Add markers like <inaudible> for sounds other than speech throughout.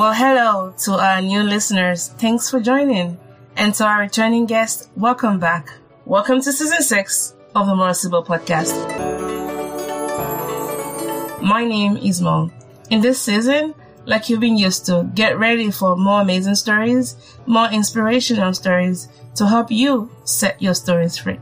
Well, hello to our new listeners. Thanks for joining. And to our returning guests, welcome back. Welcome to season six of the More Sibyl podcast. My name is Mo. In this season, like you've been used to, get ready for more amazing stories, more inspirational stories to help you set your stories free.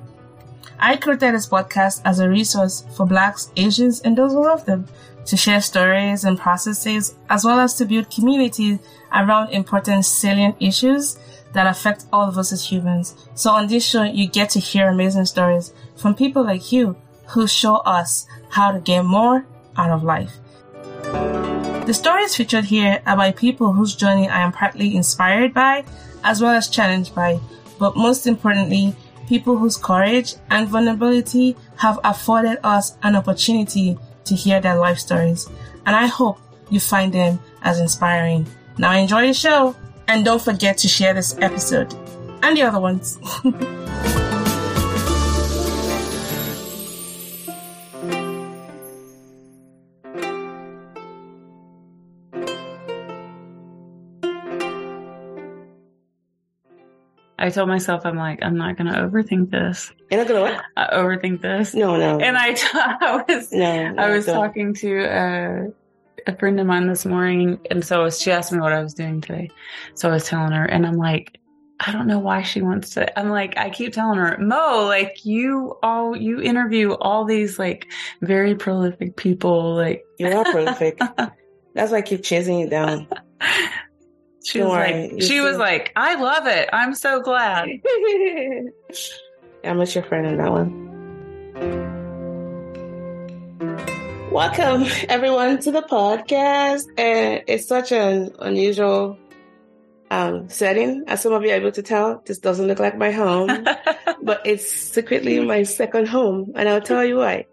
I created this podcast as a resource for Blacks, Asians, and those who love them to share stories and processes, as well as to build community around important salient issues that affect all of us as humans. So on this show, you get to hear amazing stories from people like you who show us how to get more out of life. The stories featured here are by people whose journey I am partly inspired by, as well as challenged by, but most importantly, people whose courage and vulnerability have afforded us an opportunity to hear their life stories. And I hope you find them as inspiring. Now enjoy the show and don't forget to share this episode and the other ones. <laughs> I told myself, I'm like, I'm not going to overthink this. You're not gonna what? I overthink this. No, no. And I, t- <laughs> I was, no, no, I was don't. talking to uh, a friend of mine this morning, and so she asked me what I was doing today. So I was telling her, and I'm like, I don't know why she wants to. I'm like, I keep telling her, Mo, like you all, you interview all these like very prolific people, like You are prolific. <laughs> That's why I keep chasing you down. <laughs> she was like, she was like, I love it. I'm so glad. <laughs> I'm your friend on that one. Welcome everyone to the podcast. And it's such an unusual um, setting. As some of you are able to tell, this doesn't look like my home, <laughs> but it's secretly my second home. And I'll tell you why.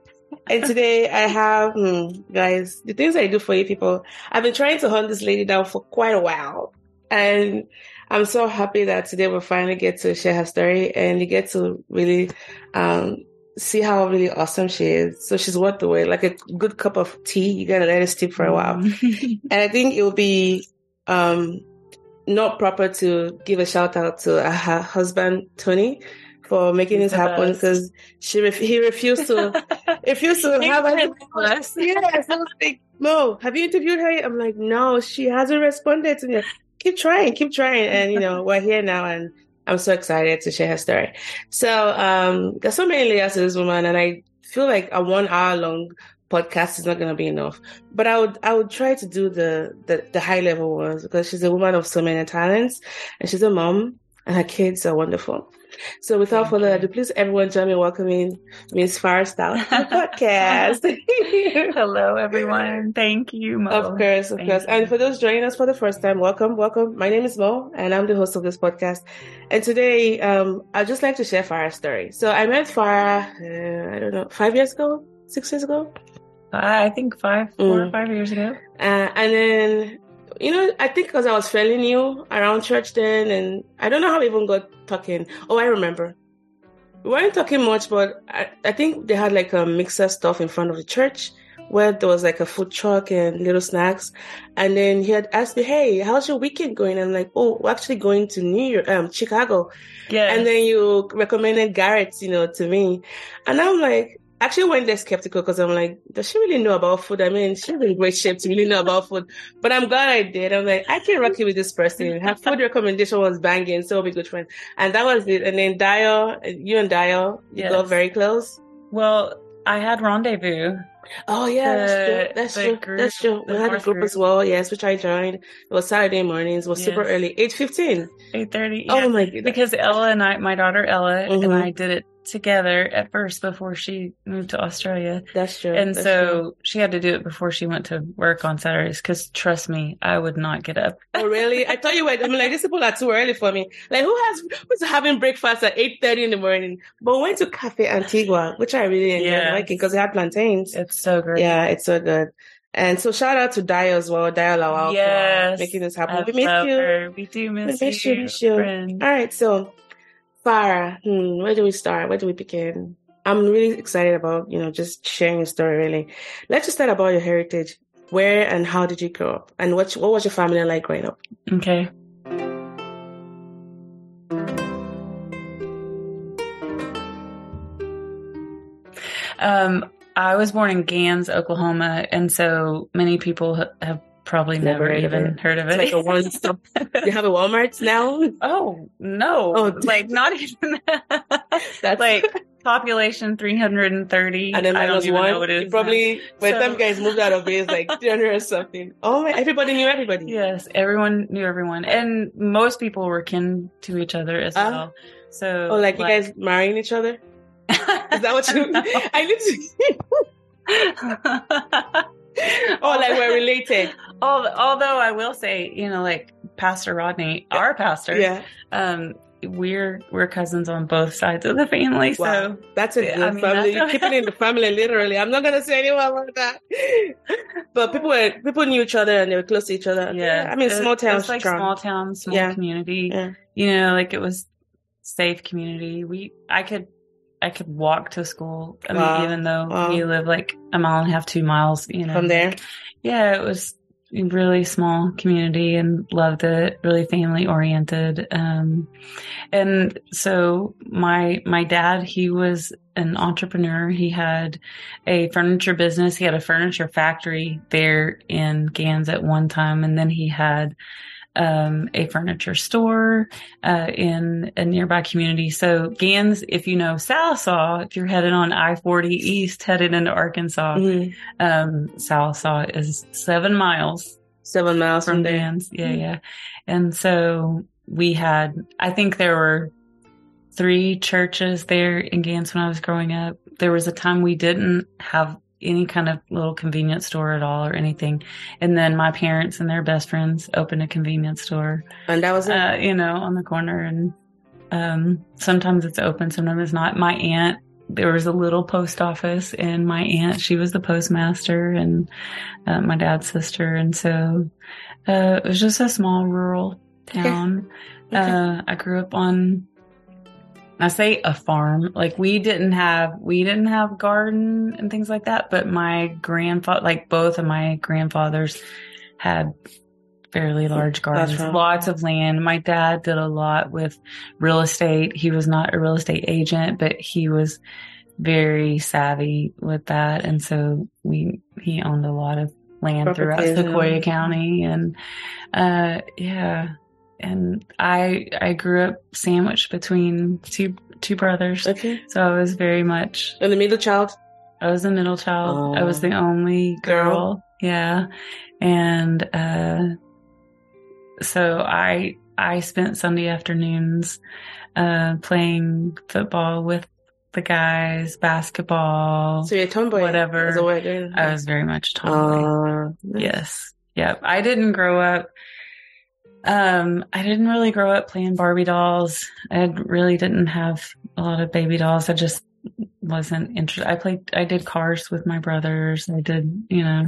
And today I have, hmm, guys, the things I do for you people. I've been trying to hunt this lady down for quite a while. And I'm so happy that today we'll finally get to share her story and you get to really um, see how really awesome she is. So she's worth the wait. Like a good cup of tea, you gotta let it steep for a while. <laughs> And I think it will be um, not proper to give a shout out to her husband Tony for making He's this happen because she ref- he refused to <laughs> refused to have relentless. Yes, I was like, Mo, have you interviewed her? I'm like, no, she hasn't responded to me. Keep trying, keep trying, and you <laughs> know we're here now, and I'm so excited to share her story. So um, there's so many layers to this woman, and I feel like a one hour long podcast is not going to be enough. But I would I would try to do the, the the high level ones because she's a woman of so many talents, and she's a mom, and her kids are wonderful. So without further ado, please everyone join me in welcoming Miss Farah Stout to the podcast. <laughs> Hello, everyone. <laughs> Thank you, Mo. Of course, of Thank course. you. And for those joining us for the first time, welcome, welcome. My name is Mo, and I'm the host of this podcast. And today, um, I'd just like to share Farah's story. So I met Farah, uh, I don't know, five years ago, six years ago, I think five, four or Mm. five years ago. uh, and then. You know, I think because I was fairly new around church then, and I don't know how we even got talking. Oh, I remember. We weren't talking much, but I, I think they had like a mixer stuff in front of the church where there was like a food truck and little snacks. And then he had asked me, Hey, how's your weekend going? I'm like, Oh, we're actually going to New York, um, Chicago. Yeah. And then you recommended Garrett, you know, to me. And I'm like, actually went there skeptical because I'm like, does she really know about food? I mean, she's in great shape to really know about food. But I'm glad I did. I'm like, I can rock it with this person. Her food recommendation was banging, so we'll be good friends. And that was it. And then Dio, you and Dio, you Yes. got very close. well, I had rendezvous. Oh yeah, The- that's true. That's group- true. That's true. We had a group group. as well, yes, which I joined. It was Saturday mornings. It was super early, eight fifteen. Eight thirty. Oh my god! Because Ella and I, my daughter Ella, and Mhm. I did it together at first before she moved to Australia, That's true. and That's so true. she had to do it before she went to work on Saturdays. Because trust me, I would not get up. Oh really? I thought you were. I mean, like these people are too early for me. Like who has who's having breakfast at eight thirty in the morning? But we went to Cafe Antigua, which I really enjoyed Yes. liking because they had plantains. It's so good. Yeah, it's so good. And so shout out to Dio as well, Dio Lawal, Yes, for making this happen. I we miss you. her. We do miss, miss you, you, miss you. All right, so Farah, hmm, where do we start? Where do we begin? I'm really excited about, you know, just sharing your story really. Let's just start about your heritage. where and how did you grow up? And what what was your family like growing up? Okay. Um, I was born in Gans, Oklahoma, and so many people have probably Never never, even heard of It's it. like a one <laughs> stop. you have a Walmart now? oh no! Oh, like not <laughs> even <laughs> That's like population three hundred and thirty. and then I don't even one. know what it is. probably by the So- time guys moved out of it, it's like 300 or something. Oh my! Everybody knew everybody. Yes, everyone knew everyone, and most people were kin to each other as Ah. well. So, Oh, like, you guys marrying each other? Is that what you? I to. oh, like we're related. Al- Although I will say, you know, like Pastor Rodney, our pastor, Yeah. um, we're we're cousins on both sides of the family. Wow. So That's a Yeah, good I mean, family. You keep it in the family, literally. I'm not gonna say anyone about that. But people were people knew each other and they were close to each other. yeah, I mean, it- small town It's like strong. small town, small Yeah. community. Yeah. You know, like it was safe community. We, I could. I could walk to school. I Wow. mean, even though Wow. we live like a mile and a half, two miles, you know, From there, Yeah, it was really small community and loved it, really family oriented. Um, and so my, my dad, he was an entrepreneur. He had a furniture business. He had a furniture factory there in Gans at one time. And then he had, um, a furniture store, uh, in a nearby community. So Gans, if you know Sallisaw, if you're headed on I-40 East, headed into Arkansas, Mhm. um, Sallisaw is seven miles seven miles from from. Gans. Yeah, yeah. And so we had, I think there were three churches there in Gans when I was growing up. There was a time we didn't have any kind of little convenience store at all or anything. And then my parents and their best friends opened a convenience store, And that was uh, you know, on the corner. And um, sometimes it's open, sometimes it's not. My aunt, there was a little post office, and my aunt, she was the postmaster, and uh, my dad's sister. And so uh, it was just a small rural town. Okay. Uh, I grew up on. I say a farm. Like we didn't have we didn't have garden and things like that, but my grandfather like both of my grandfathers had fairly large gardens, right. lots of land. My dad did a lot with real estate. He was not a real estate agent, but he was very savvy with that. And so we he owned a lot of land throughout Properties. Sequoyah County and uh yeah and I I grew up sandwiched between two two brothers. okay. So I was very much And the middle child. I was the middle child. I was Oh. the only girl. Girl. Yeah. And uh so I I spent Sunday afternoons uh playing football with the guys, basketball. So you're a tomboy. Whatever. Is the word, yeah. I was very much a tomboy. Uh, Yes. Yep. I didn't grow up. Um, I didn't really grow up playing Barbie dolls. I really didn't have a lot of baby dolls. I just wasn't interested. I played, I did cars with my brothers. I did, you know,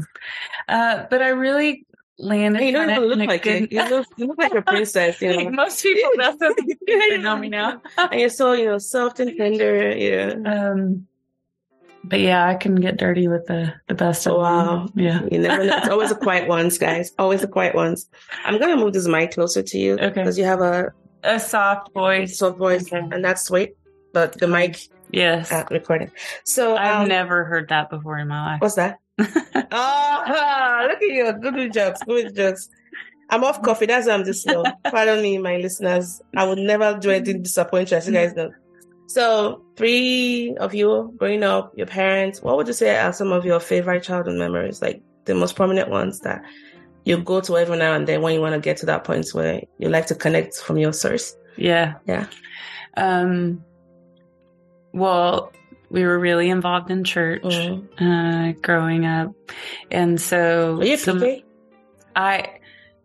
uh, but I really landed. Hey, you don't even look like it. You look, you look like a <laughs> princess, you Like know. most people, <laughs> that's what they know me now. and you're so, you know, soft and tender. Yeah. Um, but yeah, I can get dirty with the, the best of Oh, Wow. them. Yeah. You never know. It's always the quiet <laughs> ones, guys. Always the quiet ones. I'm going to move this mic closer to you. Okay. Because you have a A soft voice. soft voice, Okay. and that's sweet. But the mic Yes. uh, recording. So, I've um, never heard that before in my life. what's that? <laughs> oh, look at you. Good jokes. Good jokes. I'm off coffee. That's why I'm just slow. <laughs> Pardon me, my listeners. I would never do anything to disappoint you, as you guys know. So, three of you growing up, your parents, what would you say are some of your favorite childhood memories? Like the most prominent ones that you go to every now and then when you want to get to that point where you like to connect from your source? Yeah. Yeah. Um, well, we were really involved in church Mm. uh, growing up, and so Were you some- I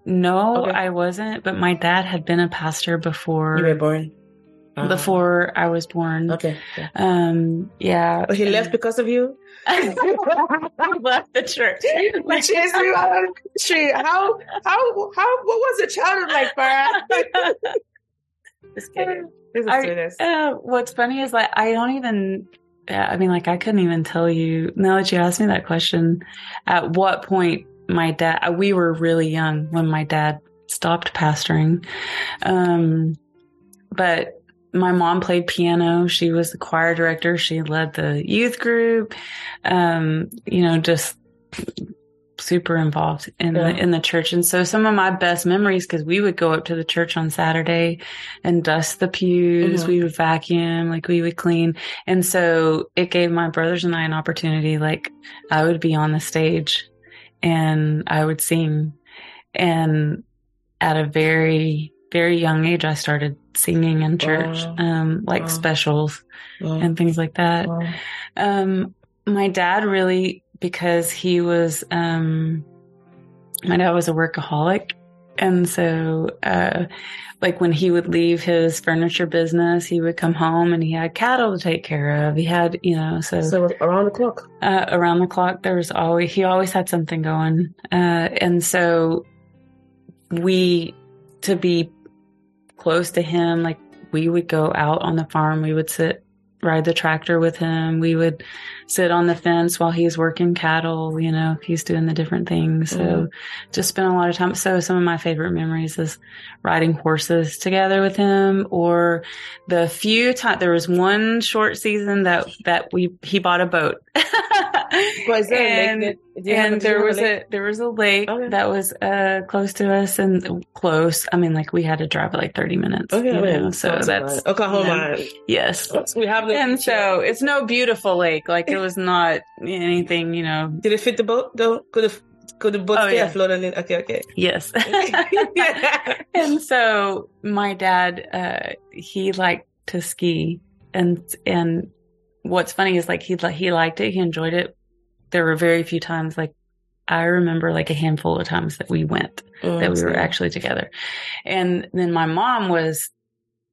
no, Okay. I wasn't. But my dad had been a pastor before You were born. Ah, before I was born. Okay. okay. Um, yeah. But he left because of you? <laughs> <laughs> left the church. Which is you out of the. How how how what was the childhood like, Farah? Just kidding. <laughs> This is I- serious. Uh, what's funny is like I don't even. yeah, I mean, like I couldn't even tell you. Now that you asked me that question, at what point my dad, we were really young when my dad stopped pastoring. Um, but my mom played piano. She was the choir director. She led the youth group. Um, you know, just super involved in Yeah. the in the church. And so some of my best memories because we would go up to the church on Saturday and dust the pews. Mhm. We would vacuum, like we would clean. And so it gave my brothers and I an opportunity. Like I would be on the stage and I would sing. And at a very, very young age, I started singing in church, Wow. um, like Wow. specials Wow. and things like that. Um, my dad really, because he was, um, my dad was a workaholic. And so, uh, like when he would leave his furniture business, he would come home and he had cattle to take care of. He had, you know, so, So around the clock. uh, around the clock, there was always, he always had something going. Uh, and so we, to be close to him, like we would go out on the farm, we would sit, ride the tractor with him. We would sit on the fence while he's working cattle, you know, he's doing the different things. So Mhm. just spent a lot of time. So some of my favorite memories is riding horses together with him or the few times there was one short season that, that we, he bought a boat. <laughs> Was there And- a lake? that- do you have- and there was lake? a there was a lake Okay. that was uh close to us and close. I mean, like we had to drive like thirty minutes. Okay, you know, so sounds that's about it. Oklahoma. yes. We have the And so it's no beautiful lake. Like it was not anything, you know. Did it fit the boat though? Could the could the boat Oh, stay yeah. afloat on it? Okay, okay. Yes. <laughs> and so my dad, uh, he liked to ski, and and what's funny is like he he liked it, he enjoyed it. There were very few times like I remember like a handful of times that we went that we were actually together. And then my mom was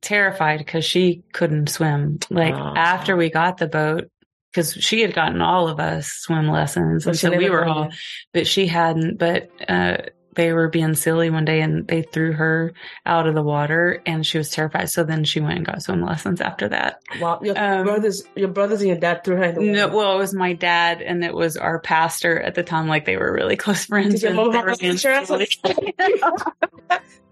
terrified because she couldn't swim. Like Oh. after we got the boat, because she had gotten all of us swim lessons, and so we were all, but she hadn't. But uh, they were being silly one day, and they threw her out of the water, and she was terrified. So then she went and got swim lessons after that. Wow, your Um, brothers, your brothers and your dad threw her in the water. No, well, it was my dad, and it was our pastor at the time. Like they were really <laughs> close friends. Did your mom have were a being picture? silly. <laughs>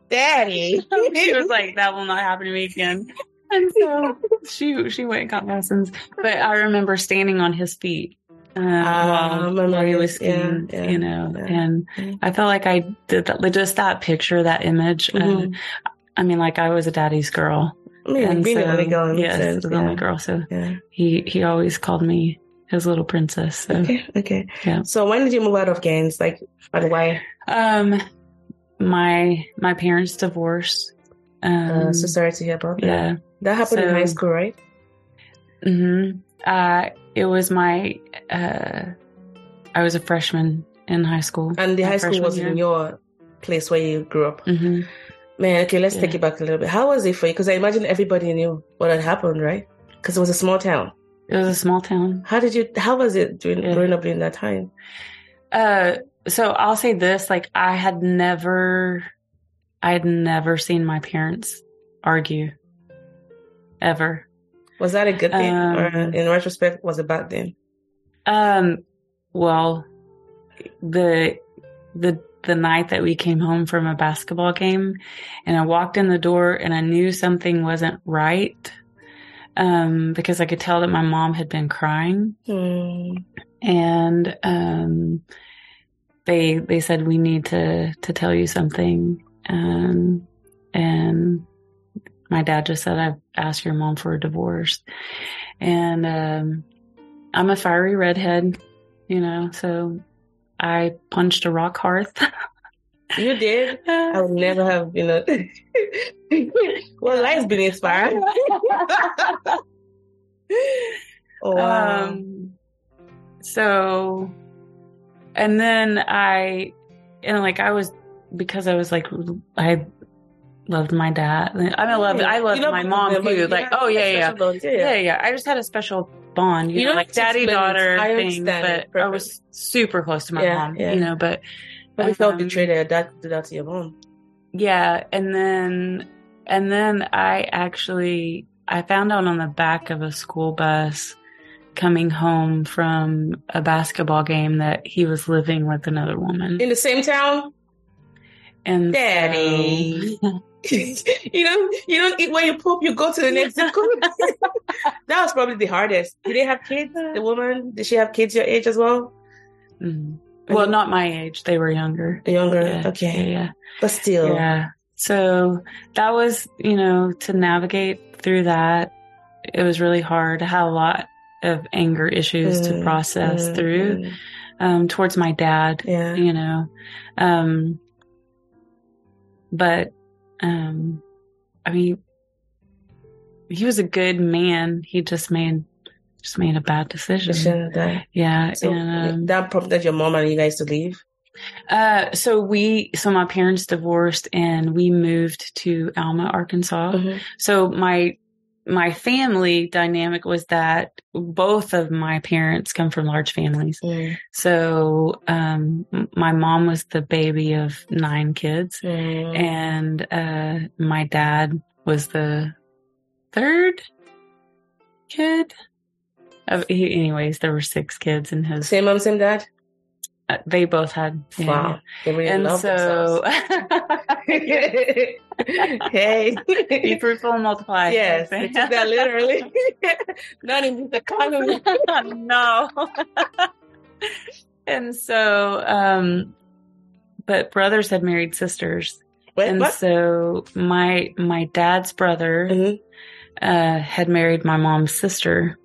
Daddy. <laughs> she was like, "That will not happen to me again." And <laughs> so she she went and got lessons. But I remember standing on his feet uh, Ah, while, was skiing, yeah, yeah, you know, yeah. and I felt like I did that. Just that picture, that image. uh, Mhm. I mean, like I was a daddy's girl. I mean, and being the so- only girl. Yes, sense, the yeah. only girl. So Yeah. he he always called me his little princess. So Okay. Okay. Yeah. So when did you move out of Gaines? Like, and why? um, my my parents divorced. Um, Uh, so sorry to hear about that. yeah. That happened in high school, right? hmm Uh, it was my, uh, I was a freshman in high school. And the high school was year. in your place where you grew up. hmm Man, okay, let's take it back a little bit. How was it for you? Because I imagine everybody knew what had happened, right? Because it was a small town. It was a small town. How did you? How was it during Yeah. growing up during that time? Uh, so I'll say this, like I had never, I had never seen my parents argue ever. Was that a good thing, Um, or in retrospect, was a bad thing? Um, well, the, the, the night that we came home from a basketball game and I walked in the door and I knew something wasn't right. Um, because I could tell that my mom had been crying Hmm. and, um, they, they said, we need to, to tell you something. Um, and my dad just said, I've asked your mom for a divorce. And, um, I'm a fiery redhead, you know, so I punched a rock hearth. You did. <laughs> I would never have, you know. <laughs> well, life's been inspired. <laughs> oh wow. Um, so, and then I, and like I was, because I was like, I loved my dad. I mean, I loved, I loved You know, my mom too. you Like, oh yeah, yeah, bond, yeah, yeah. I just had a special bond, you, You know, like daddy daughter thing. But I was super close to my Yeah, mom, yeah. you know. But But we felt um, betrayed that dad did that to your mom. yeah, and then and then I actually I found out on the back of a school bus coming home from a basketball game that he was living with another woman. In the same town? And Daddy. so- <laughs> <laughs> you know, you don't eat when you poop, you go to the next zip code. <laughs> that was probably the hardest. Did they have kids? The woman, did she have kids your age as well? Mhm. well, not my age. They were younger. Younger. Yeah, okay. Yeah. But still. Yeah. So that was, you know, to navigate through that, it was really hard. I had a lot of anger issues to Mm, process mm, through mm. um, towards my dad, Yeah. you know. Um, but, um, I mean, he was a good man. He just made, just made a bad decision. You shouldn't have done. Yeah. So and, um, that prompted your mom and you guys to leave? uh, so we, so my parents divorced and we moved to Alma, Arkansas. Mhm. So my my family dynamic was that both of my parents come from large families. Mm. So um, my mom was the baby of nine kids, Mm. and uh, my dad was the third kid. Of, he, anyways, there were six kids in his. Same mom, same dad? Uh, they both had. yeah. Wow. Really And so, <laughs> <laughs> hey. be fruitful and multiply. Yes, they took that literally. <laughs> Not in the economy. no. and so, um, but brothers had married sisters, What? and what? so my my dad's brother Mhm. uh, had married my mom's sister.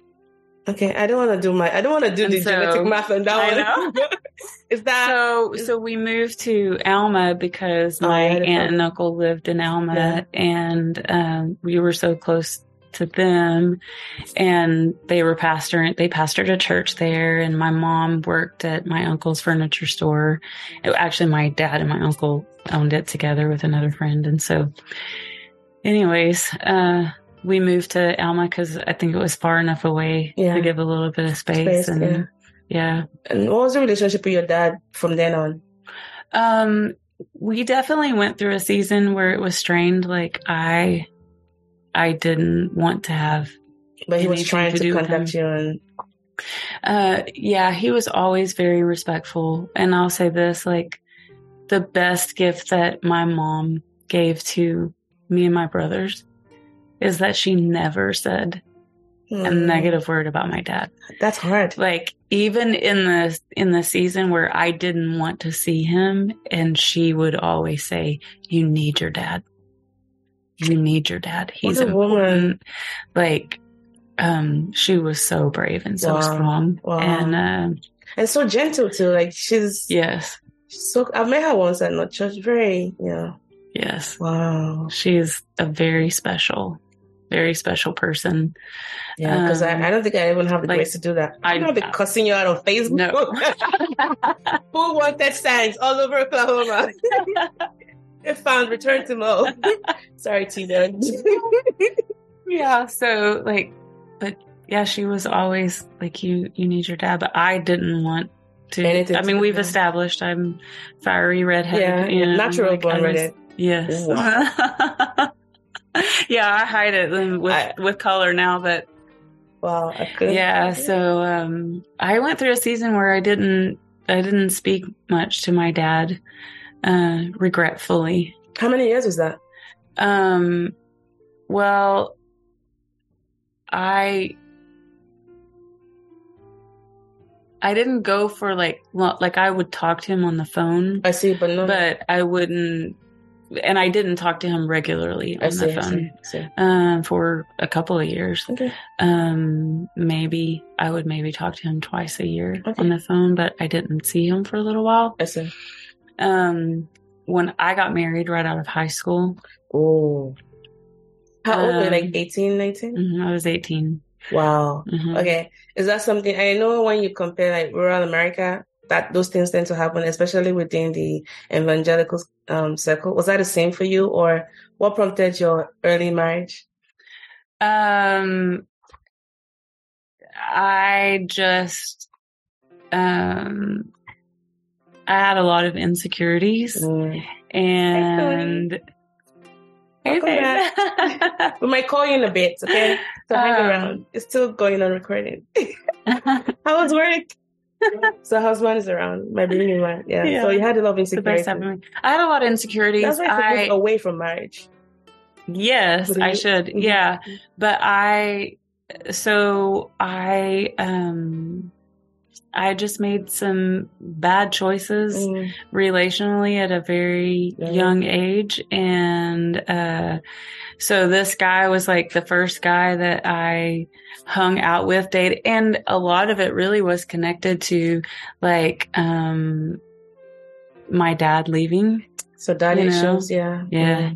Okay, I don't want to do my. I don't want to do And the so- genetic math on that I one. <laughs> Is that So, so we moved to Alma because Oh, my know. aunt and uncle lived in Alma, Yeah. and um, we were so close to them. And they were pastoring. They pastored a church there, and my mom worked at my uncle's furniture store. It- actually, my dad and my uncle owned it together with another friend, and so, anyways, uh, we moved to Alma because I think it was far enough away Yeah. to give a little bit of space, Space, and yeah. yeah. And what was the relationship with your dad from then on? Um, we definitely went through a season where it was strained. Like I, I didn't want to have. But he was trying to to, contact you, and Uh, yeah, he was always very respectful, and I'll say this: like the best gift that my mom gave to me and my brothers is that she never said a Hmm, negative word about my dad. That's hard. like even in the in the season where I didn't want to see him and she would always say you need your dad you need your dad he's What a woman. like um she was so brave and so Wow. strong Wow. and uh, And so gentle too. Like she's, yes she's so. I met her once at not church. Very, yeah. yes Wow. she's a very special very special person Yeah, because Um, I, I don't think I even have the like, grace to do that. I I- don't be cussing you out on Facebook. No. <laughs> Who wanted signs all over Oklahoma? <laughs> If found, return to Mo. <laughs> Sorry, Tina. yeah so like but yeah she was always like you you need your dad but i didn't want to Anything i mean we've established i'm fiery redhead yeah, natural like, born redhead. yes. Yeah i hide it with I- with color now but Wow, couldn't. yeah so um i went through a season where i didn't i didn't speak much to my dad uh regretfully How many years was that? Um, well, I I didn't go for like like I would talk to him on the phone, I see, but no. but I wouldn't, and I didn't talk to him regularly on see, the I phone see, I see. um, for a couple of years. Okay. Um, maybe I would maybe talk to him twice a year Okay. on the phone, but I didn't see him for a little while. I see. Um, when I got married right out of high school, Oh. How old were you? Um, Like 18, 19? mhm, I was 18. Wow. Mhm. Okay. Is that something I know when you compare like rural America, that those things tend to happen, especially within the evangelical um, circle. Was that the same for you, or what prompted your early marriage? Um, I just, um, I had a lot of insecurities Mm. and. Hey, Welcome babe. <laughs> We might call you in a bit, okay? So hang Um, around. It's still going on recording. <laughs> How was work? <laughs> so husband is around. My baby man. Yeah. Yeah. So you had a lot of best I had a lot of insecurities. That's why I I away from marriage. yes, I should. Mhm. Yeah, but I so I um I just made some bad choices Mm. relationally at a very Yeah. young age and uh so this guy was like the first guy that I hung out with dated and a lot of it really was connected to like um my dad leaving So that You know? issues, yeah. yeah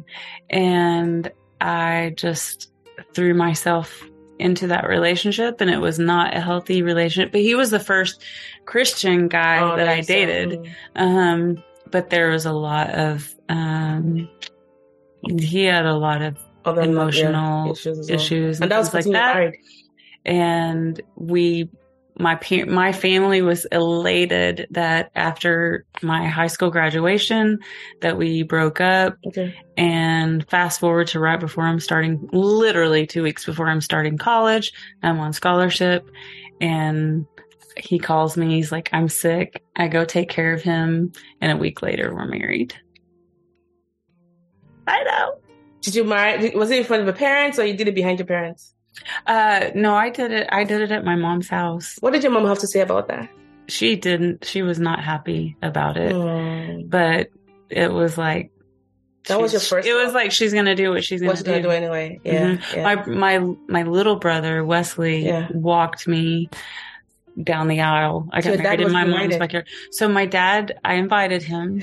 and I just threw myself into that relationship and it was not a healthy relationship but he was the first Christian guy Oh, that I dated Mm. um, but there was a lot of um, he had a lot of Other that, emotional yeah, issues, well. issues and, And that was things like that. married. And we, my par- my family was elated that after my high school graduation, that we broke up. Okay. And fast forward to right before I'm starting, literally two weeks before I'm starting college, I'm on scholarship, and he calls me. He's like, "I'm sick." I go take care of him, and a week later, we're married. I know. Did you marry? Was it in front of your parents or you did it behind your parents? Uh, no, I did it. I did it at my mom's house. What did your mom have to say about that? She didn't. She was not happy about it, Mm. but it was like That was your first It was like she's gonna do what she's gonna What's do. gonna do anyway? Yeah. yeah. My my my little brother Wesley Yeah. walked me down the aisle. I So got your married in my mom's invited? backyard. So my dad, I invited him,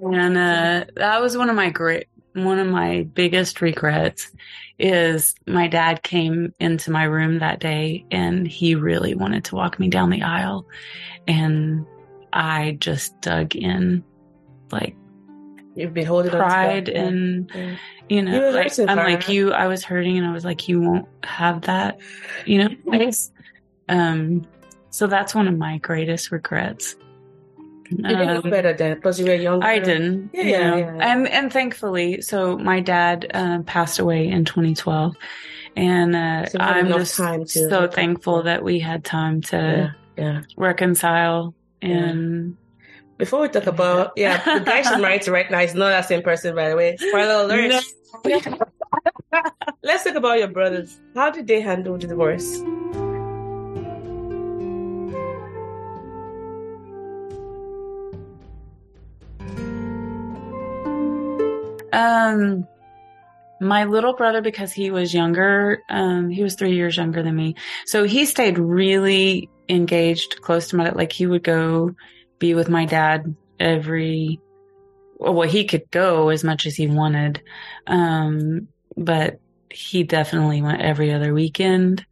and uh, that was one of my great, one of my biggest regrets. Is my dad came into my room that day and he really wanted to walk me down the aisle, and I just dug in, like You've been holding on to pride that. and Yeah. you know You like i'm like you i was hurting and i was like you won't have that you know <laughs> um so that's one of my greatest regrets You didn't know Um, better then because you were younger. I didn't, Yeah, yeah, know, yeah, yeah. and and thankfully, so my dad uh, passed away in 2012, and uh, So I'm just to- so thankful that we had time to Yeah. Yeah. reconcile and Before we talk about yeah, the guy she's married to right now is not that same person, by the way. Spoiler <laughs> alert. <laughs> Let's talk about your brothers. How did they handle the divorce? Um, my little brother, because he was younger, um, he was three years younger than me. So he stayed really engaged, close to my, like he would go be with my dad every, well, he could go as much as he wanted. Um, but he definitely went every other weekend,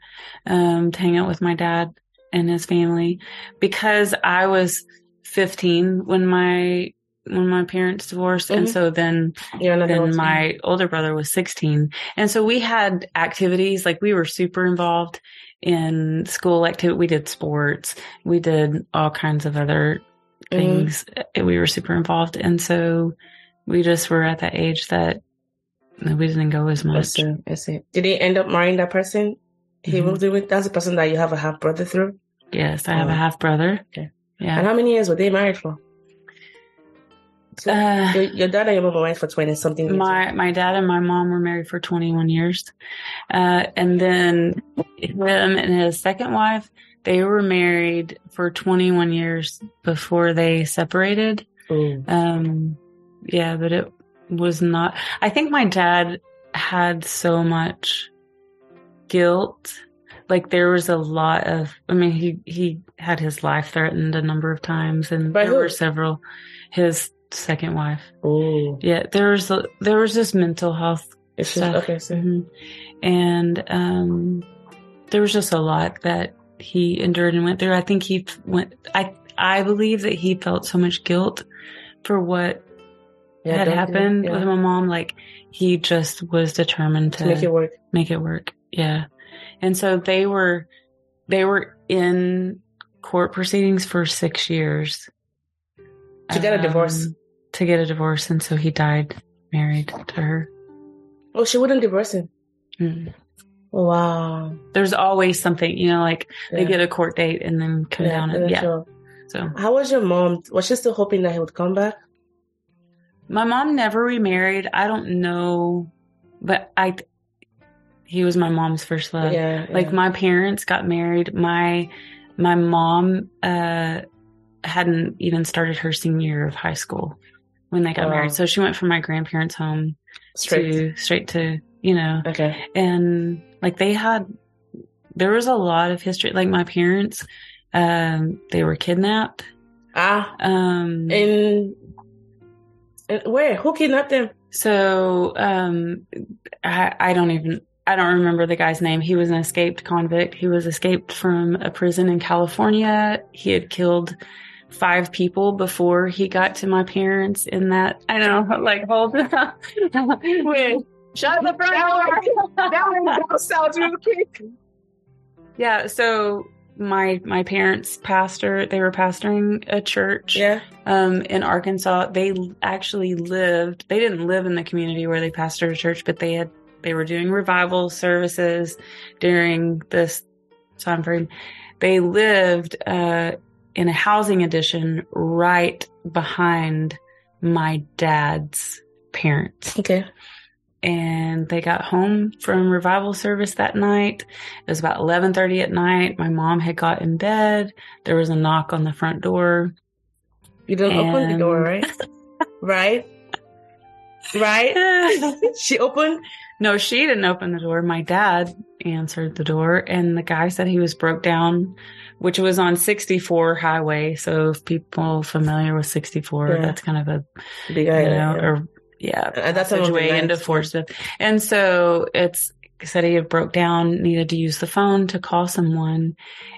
um, to hang out with my dad and his family because I was 15 when my, when my parents divorced. And Mhm. so then then my older brother was 16 and so we had activities like we were super involved in school activity we did sports we did all kinds of other Mhm. things Uh, we were super involved and so we just were at that age that we didn't go as much see. I see. Did he end up marrying that person? He Mhm. moved in with. That's the person that you have a half brother through. yes i have a Oh. half brother Okay. Yeah. And how many years were they married for? So uh, your, your dad and your mom were married for twenty something. years. my my dad and my mom were married for 21 years uh, and then him and his second wife they were married for 21 years before they separated Ooh. um yeah but it was not i think my dad had so much guilt like there was a lot of i mean he he had his life threatened a number of times and By there who? were several his second wife Ooh. yeah, there was a, there was this mental health It's just, stuff, okay. So Mhm. and um, there was just a lot that he endured and went through. I think he went. I I believe that he felt so much guilt for what yeah, had happened yeah. with my mom. Like he just was determined to to make it work. make it work. Yeah, and so they were they were in court proceedings for six years To get a divorce. Um, To get a divorce, and so he died married to her. Oh, she wouldn't divorce him. Mm. Wow. There's always something, you know, like they get a court date and then come down and yeah. sure. So How was your mom? Was she still hoping that he would come back? my mom never remarried. I don't know, but I, he was my mom's first love. yeah. Like my parents got married. My my mom uh hadn't even started her senior year of high school when they got Wow. married. So she went from my grandparents' home straight. to straight to, you know, Okay. and like they had there was a lot of history like my parents um they were kidnapped Ah. um In, in where? Who kidnapped them? so um I, I don't even I don't remember the guy's name. He was an escaped convict. He was escaped from a prison in California. He had killed five people before he got to my parents in that I don't know, <laughs> like hold Wait, shut the front door. That <laughs> sounds real quick. Yeah, so my my parents pastor they were pastoring a church Yeah. um in Arkansas. They actually lived they didn't live in the community where they pastored a church, but they had they were doing revival services during this time frame. They lived uh in a housing addition right behind my dad's parents Okay. and they got home from revival service that night. It was about 11:30 at night. My mom had got in bed. There was a knock on the front door. You didn't open the door, right? right? Right? <laughs> she opened? no, she didn't open the door. My dad answered the door and the guy said he was broke down, which was on 64 highway. So if people familiar with 64, Yeah. that's kind of a Big you know, yeah. or yeah, uh, At that time of the passageway night. into Fort Smith. And so it's said he had broke down, needed to use the phone to call someone.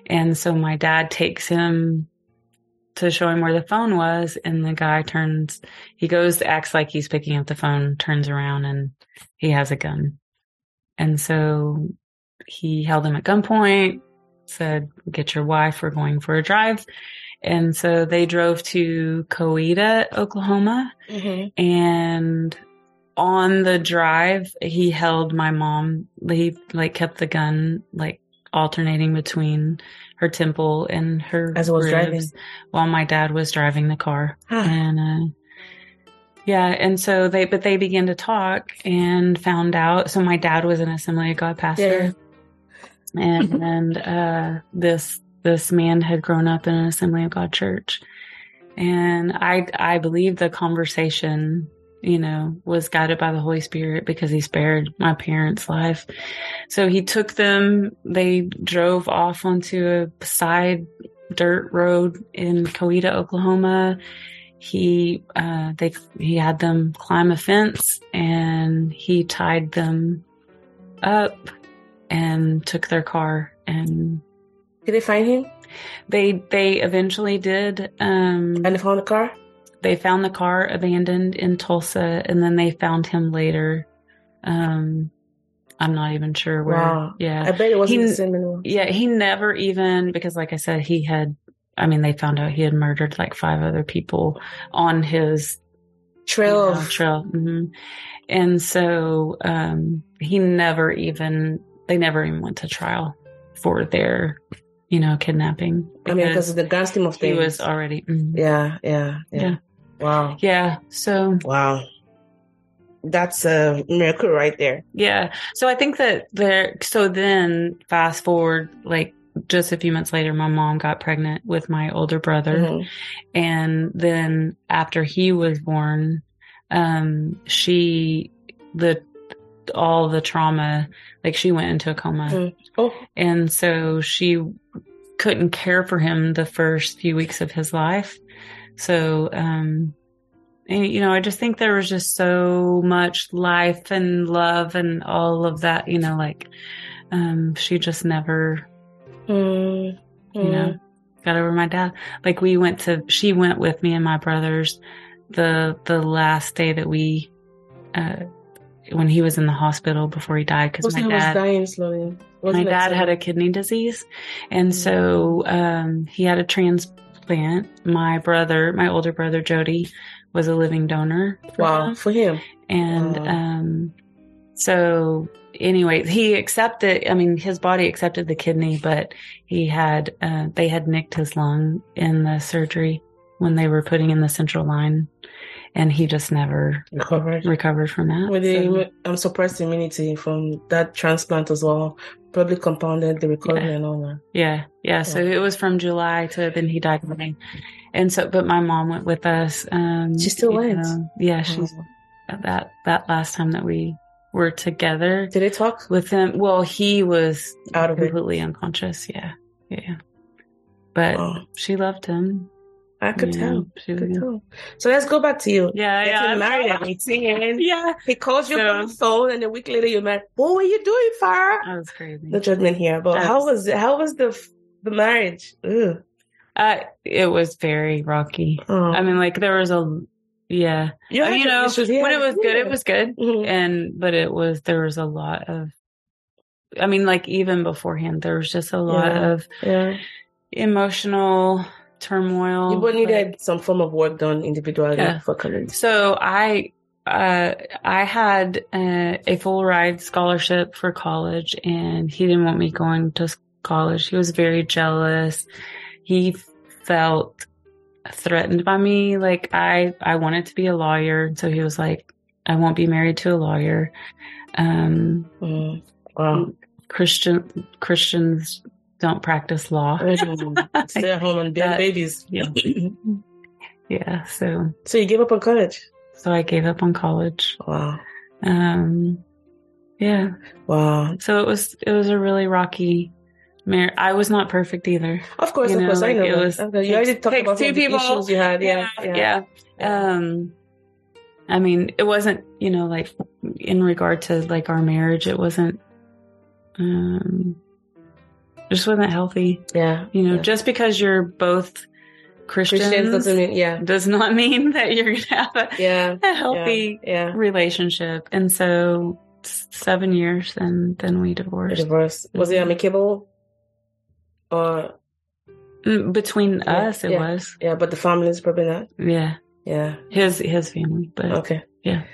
And so my dad takes him to show him where the phone was. And the guy turns, he goes, acts like he's picking up the phone, turns around and he has a gun. And so he held him at gunpoint, said, get your wife, we're going for a drive. And so they drove to Coweta, Oklahoma. Mhm. And on the drive, he held my mom. He like kept the gun like alternating between her temple and her As ribs driving. while my dad was driving the car. Huh. And uh, yeah, and so they but they began to talk and found out. So my dad was an Assembly of God pastor, and <laughs> and uh, this this man had grown up in an Assembly of God church, and I I believe the conversation you know was guided by the Holy Spirit because he spared my parents' life. So he took them. They drove off onto a side dirt road in Coweta, Oklahoma. He uh, they he had them climb a fence and he tied them up and took their car and Did they find him? they they eventually did um And they found the car? they found the car abandoned in Tulsa and then they found him later um I'm not even sure where Wow. yeah I bet it wasn't He- the same anyone. yeah, he never even because like I said, he had I mean, they found out he had murdered like five other people on his Trail you know, trail. hmm And so um he never even they never even went to trial for their, you know, kidnapping. I mean, because of the scheme of he things. was already mhm. yeah, yeah, yeah, Yeah. Wow. Yeah. So Wow. That's a miracle right there. Yeah. So I think that there, so then fast forward, like just a few months later, my mom got pregnant with my older brother. Mhm. And then after he was born, um, she, the, all the trauma, like she went into a coma. Mm. Oh, And so she couldn't care for him the first few weeks of his life. So, um, and, you know, I just think there was just so much life and love and all of that, you know, like, um, she just never, mm, you know, got over my dad. Like we went to, she went with me and my brothers the, the last day that we, uh, when he was in the hospital before he died, cause Most my him was dying slowly. my Wasn't it dad had a kidney disease and so um, he had a transplant my brother my older brother jody was a living donor for wow him. for him. and Wow. um, so anyway, he accepted, I mean, his body accepted the kidney, but he had, uh, they had nicked his lung in the surgery when they were putting in the central line and he just never Recovered. recovered from that. With the So, um, suppressed immunity from that transplant as well, probably compounded the recovery Yeah. and all that. yeah. Yeah. So it was from July to then he died in May. And so, but my mom went with us. Um, She still you went? know, yeah. She's that, that last time that we were together Did they talk with him. Well, he was out of it? completely unconscious. Yeah. Yeah. But Oh, she loved him. I could Yeah, tell. She I could was, tell. So let's go back to you. yeah. Getting Yeah. married at 18. Yeah. He calls you So- on the phone, and a week later you're married. What were you doing, Farah? That was crazy. No judgment here, but That's- how was it? How was the the marriage? Ugh. Uh, it was very rocky. Oh. I mean, like there was a, yeah. you, I mean, you know, when it was good, it was good. Mhm. And, but it was, there was a lot of, I mean, like even beforehand, there was just a lot Yeah. of Yeah, emotional turmoil. you would needed some form of work done individually Yeah. for college. So I, uh, I had uh, a full ride scholarship for college and he didn't want me going to college. He was very jealous. He felt threatened by me. Like I, I wanted to be a lawyer. So he was like, I won't be married to a lawyer. Um, Mm. Wow. Christian, Christians don't practice law. <laughs> Stay at home and bear That- babies. yeah. <clears throat> Yeah. So, So you gave up on college? so I gave up on college. Wow. Um, yeah. Wow. So it was it was a really rocky marriage. I was not perfect either. Of course, You of course, like, I know. it was- Okay, you already talked about two the people. issues you had. Yeah, yeah. Um I mean, it wasn't, you know, like in regard to like our marriage, it wasn't um just wasn't healthy. yeah. You know, Yeah. just because you're both Christians, Christians doesn't mean yeah, does not <laughs> mean that you're gonna have a, yeah, a healthy yeah. relationship. And so seven years and then we divorced. divorce was it Mhm. amicable? Or Mm, Between Yeah, us, it yeah. was. yeah, but the family's probably not. Yeah. Yeah. His his family, but Okay. Yeah.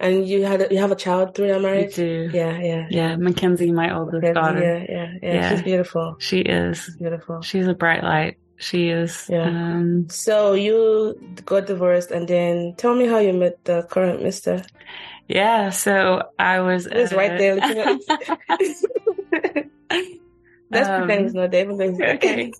And you had a, you have a child through your we marriage? do. Yeah, yeah. Yeah, Mackenzie, my oldest Yeah, daughter. yeah, yeah, yeah. Yeah. She's beautiful. She is. She's beautiful. She's a bright light. She is. Yeah. Um, So you got divorced, and then tell me how you met the current Mister. yeah. So I was. <laughs> It's right there, looking at. Let's Um, pretend he's not there. Okay.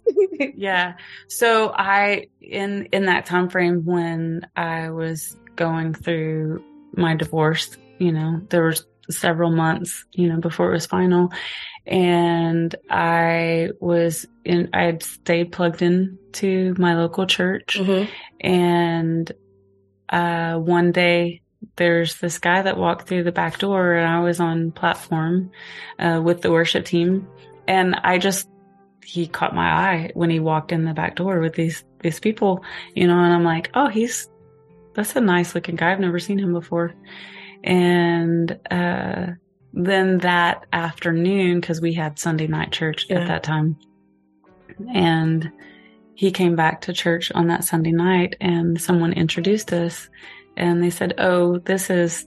yeah. So I in in that time frame when I was going through my divorce, you know, there was several months, you know, before it was final. And I was in I had stayed plugged in to my local church Mhm. and uh one day there's this guy that walked through the back door and I was on platform uh with the worship team and I just he caught my eye when he walked in the back door with these these people, you know, and I'm like, "Oh, he's that's a nice looking guy. I've never seen him before." And uh then that afternoon cuz we had Sunday night church Yeah. at that time. And he came back to church on that Sunday night and someone introduced us and they said, "Oh, this is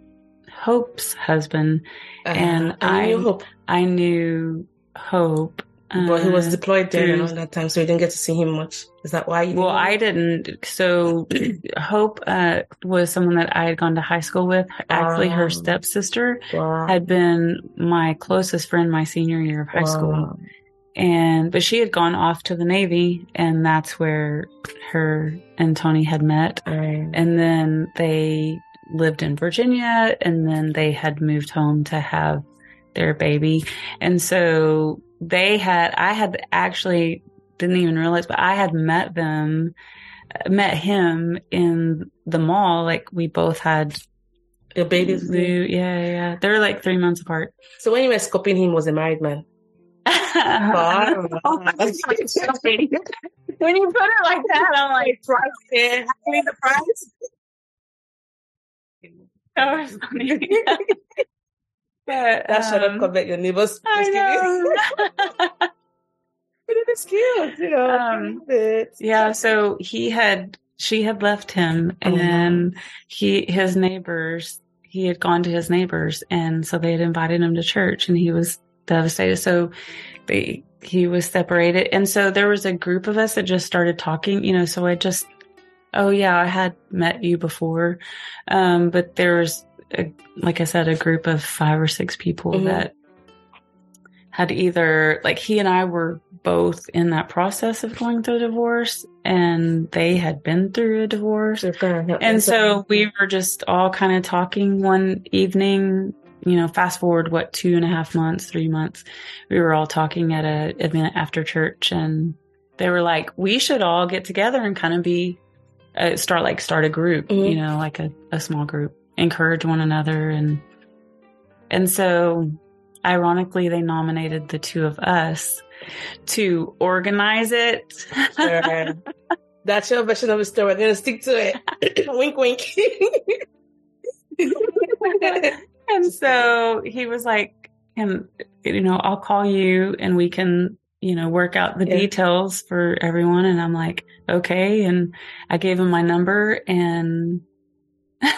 Hope's husband." And Uh, I knew I- Hope, I knew Hope. But he was uh, deployed there through- around that time, so you didn't get to see him much. Is that why? You Well? I didn't. So <clears throat> Hope uh, was someone that I had gone to high school with. Actually, her stepsister Wow. had been my closest friend my senior year of high school. And, but she had gone off to the Navy and that's where her and Tony had met. I- And then they lived in Virginia and then they had moved home to have their baby. And so they had, I had actually didn't even realize, but I had met them, met him in the mall. Like we both had, Your babies. yeah, yeah, yeah. They were like three months apart. So when you were scoping him, was a married man. <laughs> Oh <laughs> when you put it like that, I'm like, price the price. <laughs> that was funny. But, That shut up. um, Come back, your neighbors. I know. <laughs> But it is cute, you know. Um, yeah, so he had she had left him Oh, and he his neighbors he had gone to his neighbors, and so they had invited him to church, and he was devastated. So they, he was separated, and so there was a group of us that just started talking. You know, so I just, oh yeah, I had met you before, um, but there was, a, like I said, a group of five or six people Mhm. that had either like he and I were both in that process of going through a divorce and they had been through a divorce. And so we were just all kind of talking one evening, you know, fast forward, what, two and a half months, three months. We were all talking at a event after church and they were like, we should all get together and kind of be, uh, start like start a group, Mhm. you know, like a, a small group, encourage one another. And, and so ironically, they nominated the two of us to organize it. Sure. That's your version of the story. We're gonna stick to it. <laughs> wink, wink. <laughs> and so he was like, and you know, I'll call you and we can, you know, work out the Yeah. details for everyone. And I'm like, okay. And I gave him my number and no,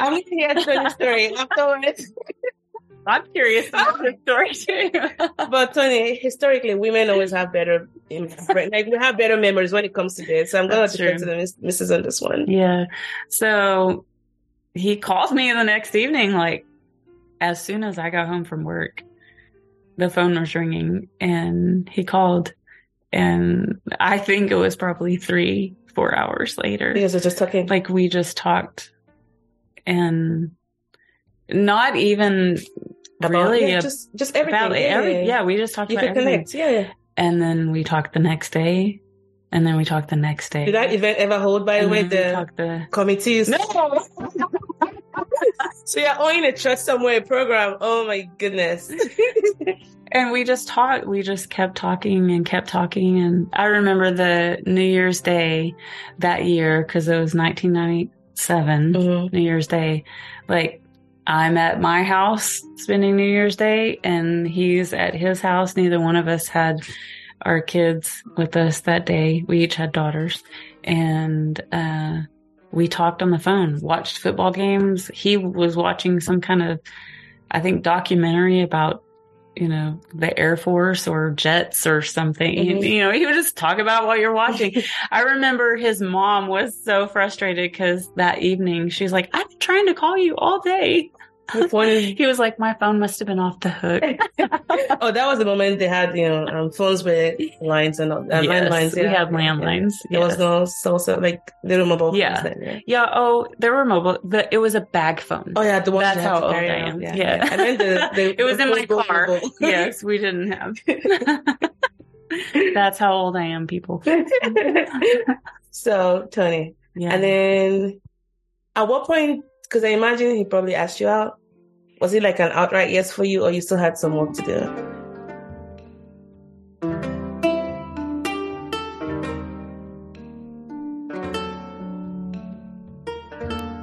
I'm the story afterwards. I'm curious about the story too. <laughs> But Tony, historically, women always have better, like we have better memories when it comes to this. So I'm gonna That's defer to the miss- missus on this one. yeah. So he calls me the next evening, like as soon as I got home from work, the phone was ringing and he called. And I think it was probably three, four hours later. Because we're just talking. Like we just talked and not even about, really yeah, ab- just just everything. about yeah, every, yeah, yeah, we just talked You about everything. connect. Yeah, yeah. And then we talked the next day. And then we talked the next day. Did that event ever hold? By the way, the the committees. No. <laughs> <laughs> So you're owning a trust somewhere program. Oh my goodness. And we just talked. We just kept talking and kept talking. And I remember the New Year's Day that year because it was 1997, Mhm. New Year's Day. Like I'm at my house spending New Year's Day, and he's at his house. Neither one of us had our kids with us that day. We each had daughters, and uh, we talked on the phone, watched football games. He was watching some kind of, I think, documentary about you know, the Air Force or jets or something. Mhm. You know, he would just talk about what you're watching. <laughs> I remember his mom was so frustrated because that evening she's like, I've been trying to call you all day. Which one He was like, my phone must have been off the hook. <laughs> oh, that was the moment they had, you know, um, phones with lines and all, uh, Yes, landlines. we yeah. had landlines, There was yes. no social, like little mobile phones Yeah. then. Yeah. Yeah. Oh, there were mobile, but it was a bag phone. Oh yeah, the one That's how old I am. Yeah, Yeah. And then the, the <laughs> it was the in my car. mobile. <laughs> yes, we didn't have. That's how old I am, people. so Tony, Yeah. and then at what point? Because I imagine he probably asked you out. Was it like an outright yes for you, or you still had some work to do?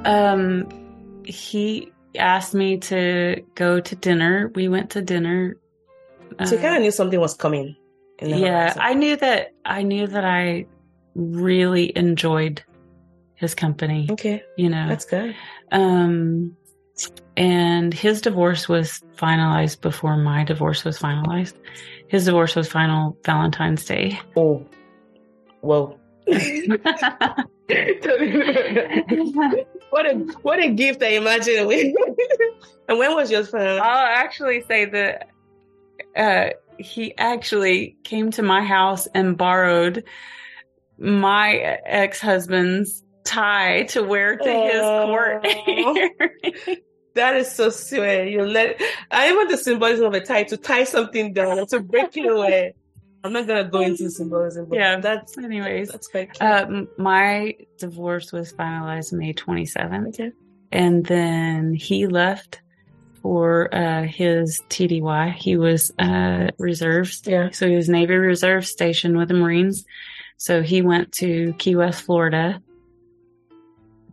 Um, he asked me to go to dinner. We went to dinner. So you Uh, kind of knew something was coming. in the yeah, horizon. I knew that. I knew that I really enjoyed his company. okay, You know, that's good. um, and his divorce was finalized before my divorce was finalized. His divorce was final Valentine's Day. Oh, whoa. <laughs> what a what a gift! I imagine. <laughs> and when was yours final? I'll actually say that uh, he actually came to my house and borrowed my ex husband's tie to wear to his court. <laughs> That is so sweet. You let I want the symbolism of a tie to tie something down to break it away. I'm not gonna go into symbolism, but Yeah. that's Anyways, that's quite cute. uh, my divorce was finalized May 27th. okay. and then he left for uh, his TDY. He was uh, reserves, Yeah. so he was Navy Reserve stationed with the Marines. So he went to Key West, Florida,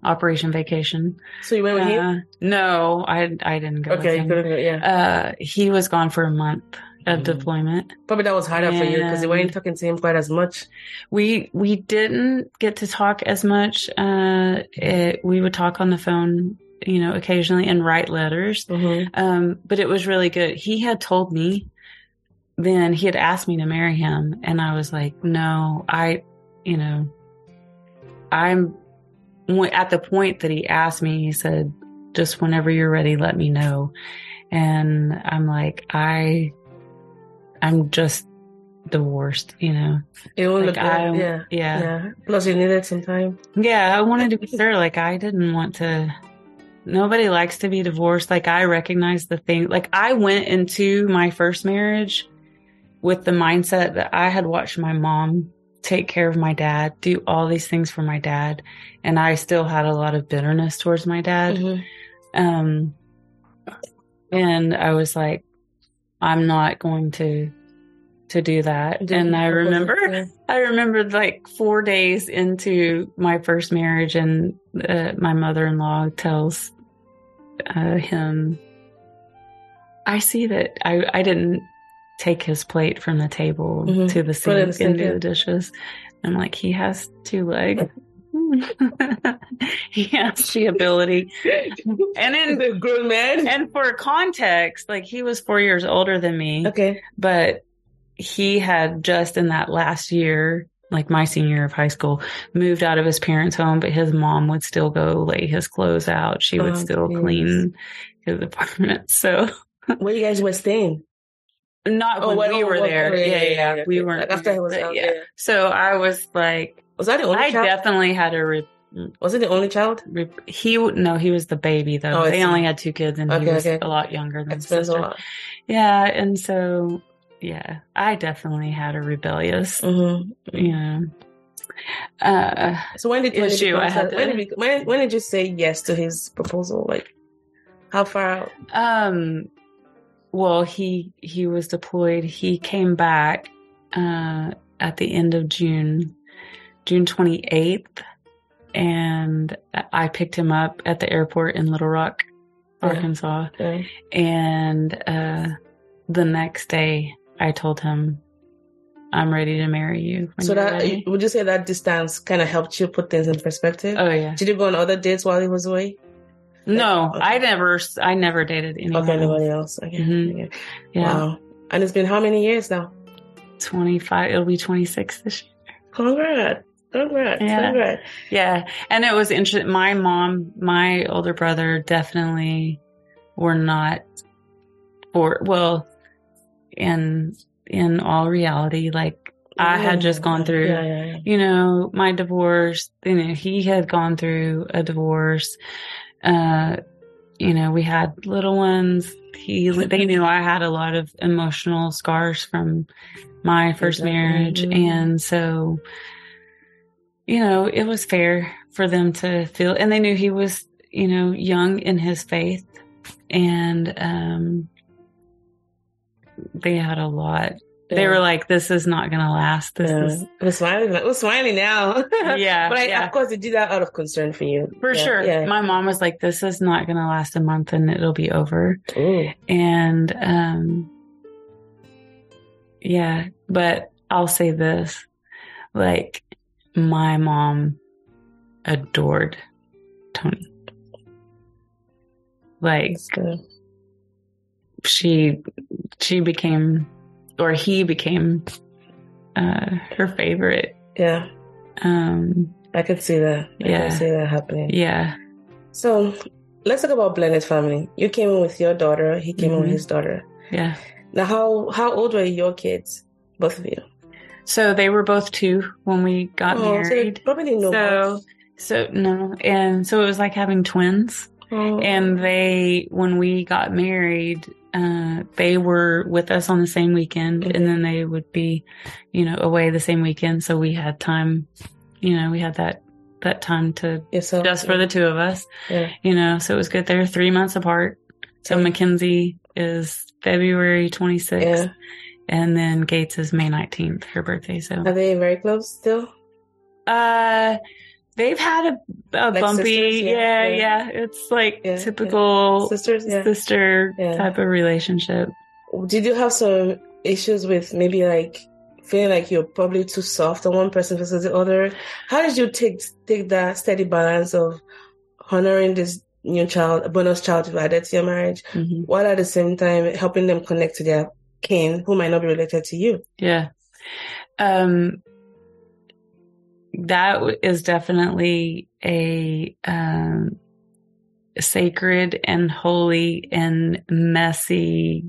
Operation Vacation. So you went with him? Uh, no, I I didn't go. Okay, with him. yeah. Uh, he was gone for a month a Mhm. deployment. Probably that was harder for you because you weren't talking to him quite as much. We we didn't get to talk as much. Uh, it, we would talk on the phone, you know, occasionally and write letters. Mm-hmm. Um, but it was really good. He had told me then he had asked me to marry him, and I was like, no, I, you know, I'm at the point that he asked me. He said, just whenever you're ready, let me know. And I'm like, I, I'm just divorced, you know. It won't Like I. Yeah. yeah, Yeah. Plus, you needed some time. yeah, I wanted to be sure. Like, I didn't want to. Nobody likes to be divorced. Like, I recognize the thing. Like, I went into my first marriage with the mindset that I had watched my mom take care of my dad, do all these things for my dad, and I still had a lot of bitterness towards my dad. Mhm. Um, and I was like, I'm not going to to do that. Didn't and I remember. I remembered like four days into my first marriage, and uh, my mother in law tells uh, him, I see that I, I didn't take his plate from the table Mhm. to the sink and sink, do the dishes. I'm like, he has two legs. <laughs> he has the ability. <laughs> And in the grown man. and for context, like he was four years older than me okay. but he had just in that last year, like my senior year of high school, moved out of his parents' home, but his mom would still go lay his clothes out. She would Oh, still geez. clean his apartment. <laughs> So Where you guys were staying? Not Oh, when we oh, were there. oh, Yeah, yeah, okay. We weren't after he was out. yeah. Yeah. So I was like, Was that the only I child? definitely had a re- was it the only child? re- he no, he was the baby though. Oh, they only had two kids and he was okay. a lot younger than his Explains a sister. lot. Yeah, and so yeah, I definitely had a rebellious, Mm-hmm. you know. Uh, So when did when did, Issue, you I had when, to- did you, when, when did you say yes to his proposal? Like, how far out? um, well, he he was deployed. He came back uh, at the end of June, June twenty eighth, and I picked him up at the airport in Little Rock, Arkansas. Yeah. And uh, the next day, I told him, "I'm ready to marry you." So that ready." would you say that distance kind of helped you put things in perspective? Oh yeah. Did you go on other dates while he was away? No, Okay. I never, I never dated anyone. Okay, anybody else? Okay. Mhm. okay. Yeah, Wow. And it's been how many years now? twenty five. It'll be twenty six this year. Congrats. Congrats. Yeah. Congrats. Yeah, and it was interesting. My mom, my older brother, definitely were not for well, in in all reality, like I had just gone through. Yeah, yeah, yeah. you know, my divorce, you know, he had gone through a divorce. Uh, you know, we had little ones. He, they knew I had a lot of emotional scars from my first Exactly. marriage. Mhm. And so, you know, it was fair for them to feel, and they knew he was, you know, young in his faith and, um, they had a lot. They Yeah. were like, this is not going to last. This Yeah. is, We're smiling. We're smiling now. <laughs> Yeah, but I, yeah. of course, they did that out of concern for you. For sure. My mom was like, this is not going to last a month and it'll be over. Ooh. And, um, yeah, but I'll say this like, my mom adored Tony. Like, she, she became, or he became, uh, her favorite. Yeah. Um, I could see that. I Yeah. can see that happening. yeah. So let's talk about blended family. You came in with your daughter. He came in with Mhm. his daughter. Yeah. Now, how how old were your kids? Both of you. So they were both two when we got Oh, so married. probably didn't know So, much. so no, and so it was like having twins. Oh. And they, when we got married, uh, they were with us on the same weekend, Mhm. and then they would be, you know, away the same weekend. So we had time, you know, we had that that time to yourself just for the two of us, yeah. you know. So it was good. They're three months apart. So Yeah. Mackenzie is February 26th, Yeah. and then Gates is May 19th, her birthday. So Are they very close still? Uh, they've had a, a Like bumpy, sisters? Yeah, yeah, yeah. It's like Yeah, typical Sisters? Yeah. sister Yeah. type of relationship. Did you have some issues with maybe like feeling like you're probably too soft on one person versus the other. How did you take take that steady balance of honoring this new child, bonus child you've added to your marriage, Mhm. while at the same time helping them connect to their kin who might not be related to you? Yeah. Um, that is definitely a um, sacred and holy and messy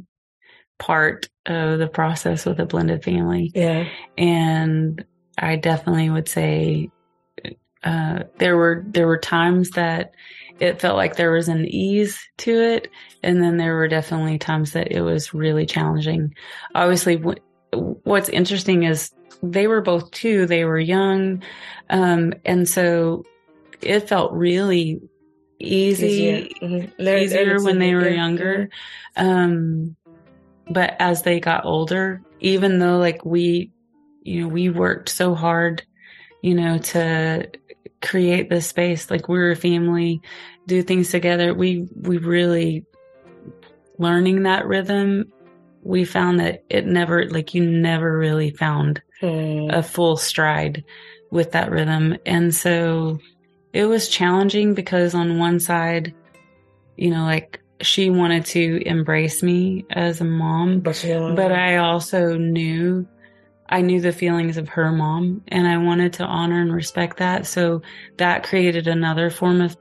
part of the process with a blended family. Yeah. And I definitely would say uh, there were there were times that it felt like there was an ease to it, and then there were definitely times that it was really challenging. Obviously, w- what's interesting is they were both two; they were young, um, and so it felt really easy Easier. Mhm. Learn- easier learn when they were younger. Um, but as they got older, even though like we, you know, we worked so hard, you know, to create this space, like we're a family, do things together. We, we really learning that rhythm. We found that it never, like you never really found Hmm. a full stride with that rhythm. And so it was challenging because on one side, you know, like she wanted to embrace me as a mom, But, but I also knew I knew the feelings of her mom and I wanted to honor and respect that. So that created another form of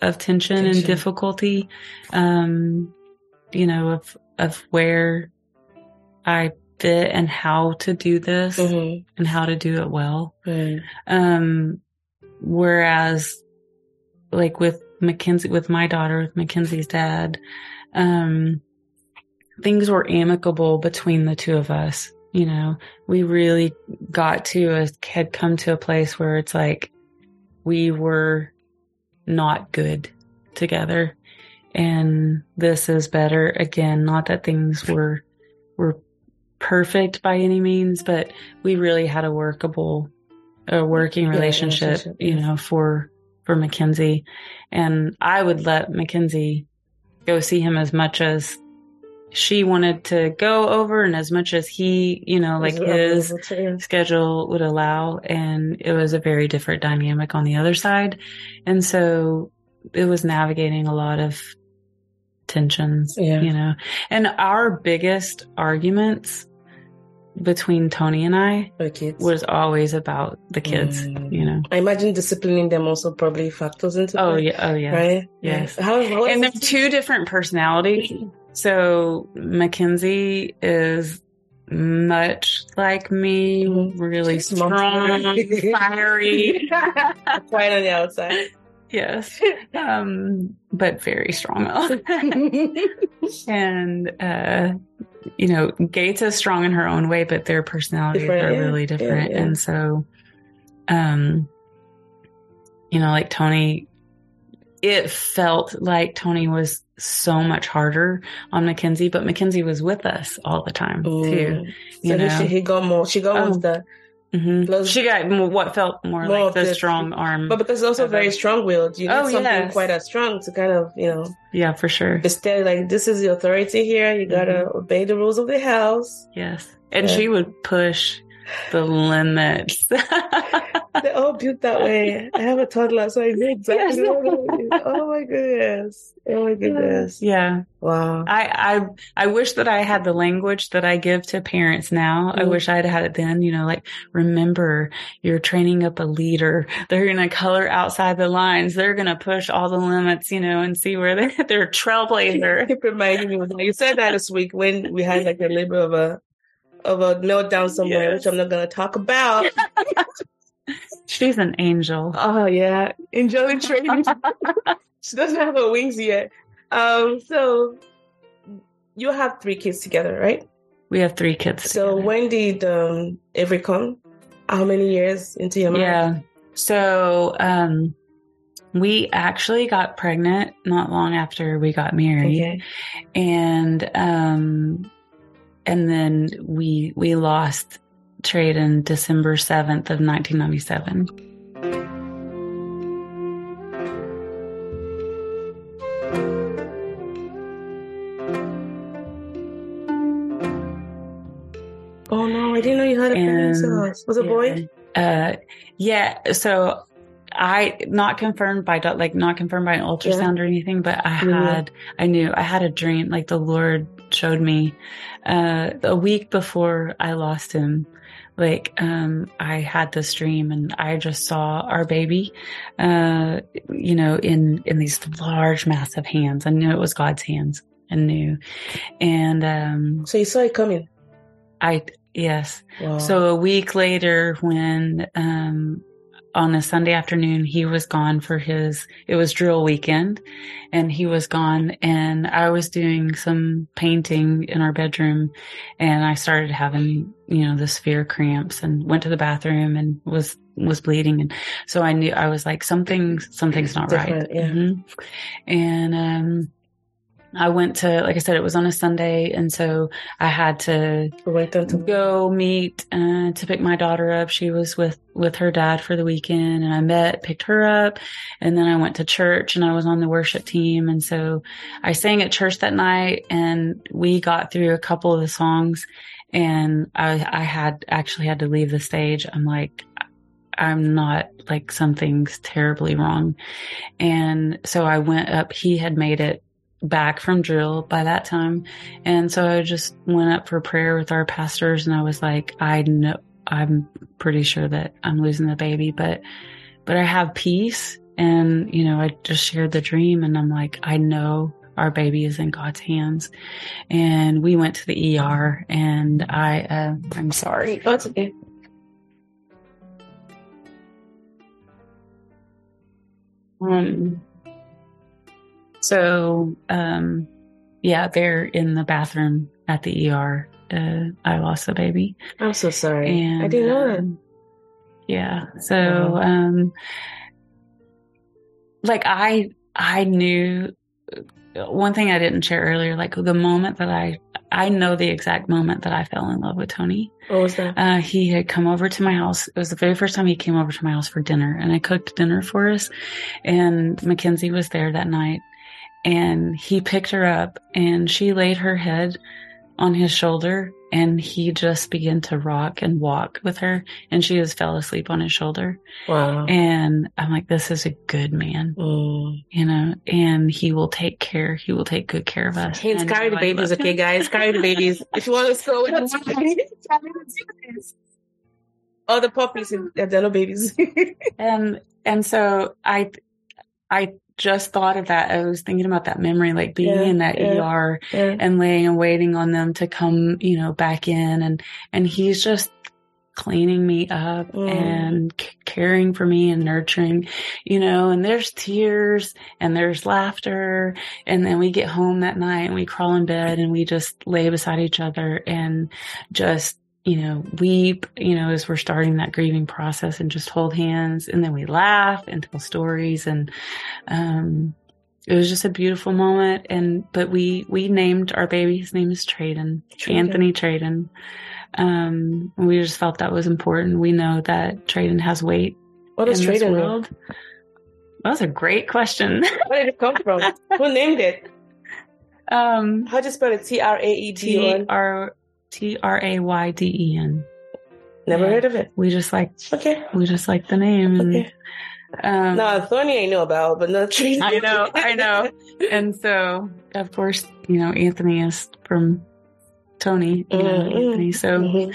of tension, and difficulty. Um, you know, of of where I fit and how to do this Mhm. and how to do it well. Um, whereas like with Mackenzie, with my daughter, with Mackenzie's dad, um, things were amicable between the two of us. You know, we really got to a, had come to a place where it's like we were not good together. And this is better. Again, not that things were, were perfect by any means, but we really had a workable, a working Yeah, relationship, relationship, you yes. know, for, for Mackenzie. And I would let Mackenzie go see him as much as she wanted to go over and as much as he, you know, like his to schedule would allow. And it was a very different dynamic on the other side. And so it was navigating a lot of tensions, Yeah. you know, and our biggest arguments between Tony and I the kids. was always about the kids, Mm. you know. I imagine disciplining them also probably factors into Oh yeah. Oh yeah. right? Yes. How, how And they're two different personalities. So Mackenzie is much like me, Mhm. really She's strong, <laughs> fiery. <laughs> quiet on the outside. yes. <laughs> Um, but very strong. and, uh, you know, Gates is strong in her own way, but their personalities Different, are yeah. really different. yeah. And so, um, you know, like Tony, it felt like Tony was so much harder on Mackenzie, but Mackenzie was with us all the time too. Mm. You so know, she, he got more. She got Oh. with the, Mhm. Plus- she got what felt more, More like the the- strong arm. but because also very strong-willed. You need Oh, something yes. quite as strong to kind of, you know, yeah, for sure. be steady. Like this is the authority here. You gotta Mm-hmm. obey the rules of the house. Yes. And Yeah. she would push the limits. <laughs> They're all built that way. I have a toddler, so <laughs> I know exactly Yes. what it is. Oh my goodness. Oh my goodness. yeah. Wow. I, I, I wish that I had the language that I give to parents now. I Mhm. wish I'd had it then, you know, like remember you're training up a leader. <laughs> They're going to color outside the lines. They're going to push all the limits, you know, and see where they're, <laughs> they're a trailblazer. Keep reminding me. You said that this week when we had like a little bit of a of a meltdown somewhere, Yes. which I'm not gonna talk about. She's an angel. oh yeah. Enjoying training. <laughs> she doesn't have her wings yet. Um, so you have three kids together, right? We have three kids. So together. when did um Avery come? How many years into your marriage? Yeah. So, um, we actually got pregnant not long after we got married. Okay. and um and then we we lost Trayden December 7th of 1997. Oh no, I didn't know you had a loss. Was it a boy? Uh, yeah. So I not confirmed by like not confirmed by an ultrasound or anything, but I Mhm. had I knew I had a dream. Like the Lord showed me uh, a week before I lost him. Like um, I had this dream, and I just saw our baby, uh, you know, in in these large, massive hands. I knew it was God's hands. I knew, and um, So you saw it coming. I yes. Wow. So a week later, when um, on a Sunday afternoon, he was gone for his, it was drill weekend and he was gone and I was doing some painting in our bedroom and I started having, you know, the severe cramps and went to the bathroom and was, was bleeding. And so I knew, I was like, something, something's not right. Different, yeah. Mhm. And, um, I went to, like I said, it was on a Sunday. And so I had to we went to go meet uh, to pick my daughter up. She was with with her dad for the weekend, and I met, picked her up, and then I went to church, and I was on the worship team, and so I sang at church that night, and we got through a couple of the songs, and I I had actually had to leave the stage. I'm like. I'm not like something's terribly wrong. And so I went up. He had made it back from drill by that time. And so I just went up for prayer with our pastors and I was like, I know, I'm pretty sure that I'm losing the baby, but, but I have peace. And, you know, I just shared the dream and I'm like, I know our baby is in God's hands. And we went to the ER and I, uh, I'm sorry. Oh, it's okay. Um, so, um, yeah, they're in the bathroom at the ER. Uh, I lost the baby. I'm so sorry. And I didn't know that. um, Yeah. So, um, like I, I knew one thing I didn't share earlier, like the moment that I, I know the exact moment that I fell in love with Tony. What was that? Uh, he had come over to my house. It was the very first time he came over to my house for dinner and I cooked dinner for us and Mackenzie was there that night and he picked her up and she laid her head on his shoulder and he just began to rock and walk with her and she just fell asleep on his shoulder. Wow. And I'm like, this is a good man, Mm. you know, and he will take care. He will take good care of us. Hints, And carry the babies, okay, guys? Carry the babies. <laughs> If you want to go all the puppies, and they're no babies. and <laughs> and so i i just thought of that i was thinking about that memory like being Yeah, in that yeah. er yeah. and laying and waiting on them to come you know back in and and he's just cleaning me up Mm. and c- caring for me and nurturing you know and there's tears and there's laughter and then we get home that night and we crawl in bed and we just lay beside each other and just you know, weep, you know, as we're starting that grieving process and just hold hands and then we laugh and tell stories and, um, it was just a beautiful moment. And, but we, we named our baby, his name is Trayden, Trayden. Anthony Trayden. Um, we just felt that was important. We know that Trayden has weight What is Trayden world. That was a great question. <laughs> Where did it come from? Who named it? um, How do you spell it? T R A E D T. R T R A Y D E N. Never yeah. heard of it. We just like Okay. we just like the name. And, Okay. um, No, Thorny I know about, but not Trayden. I know, I know. <laughs> and so of course, you know, Anthony is from Tony, you know, Mhm. Anthony. So Mhm. um,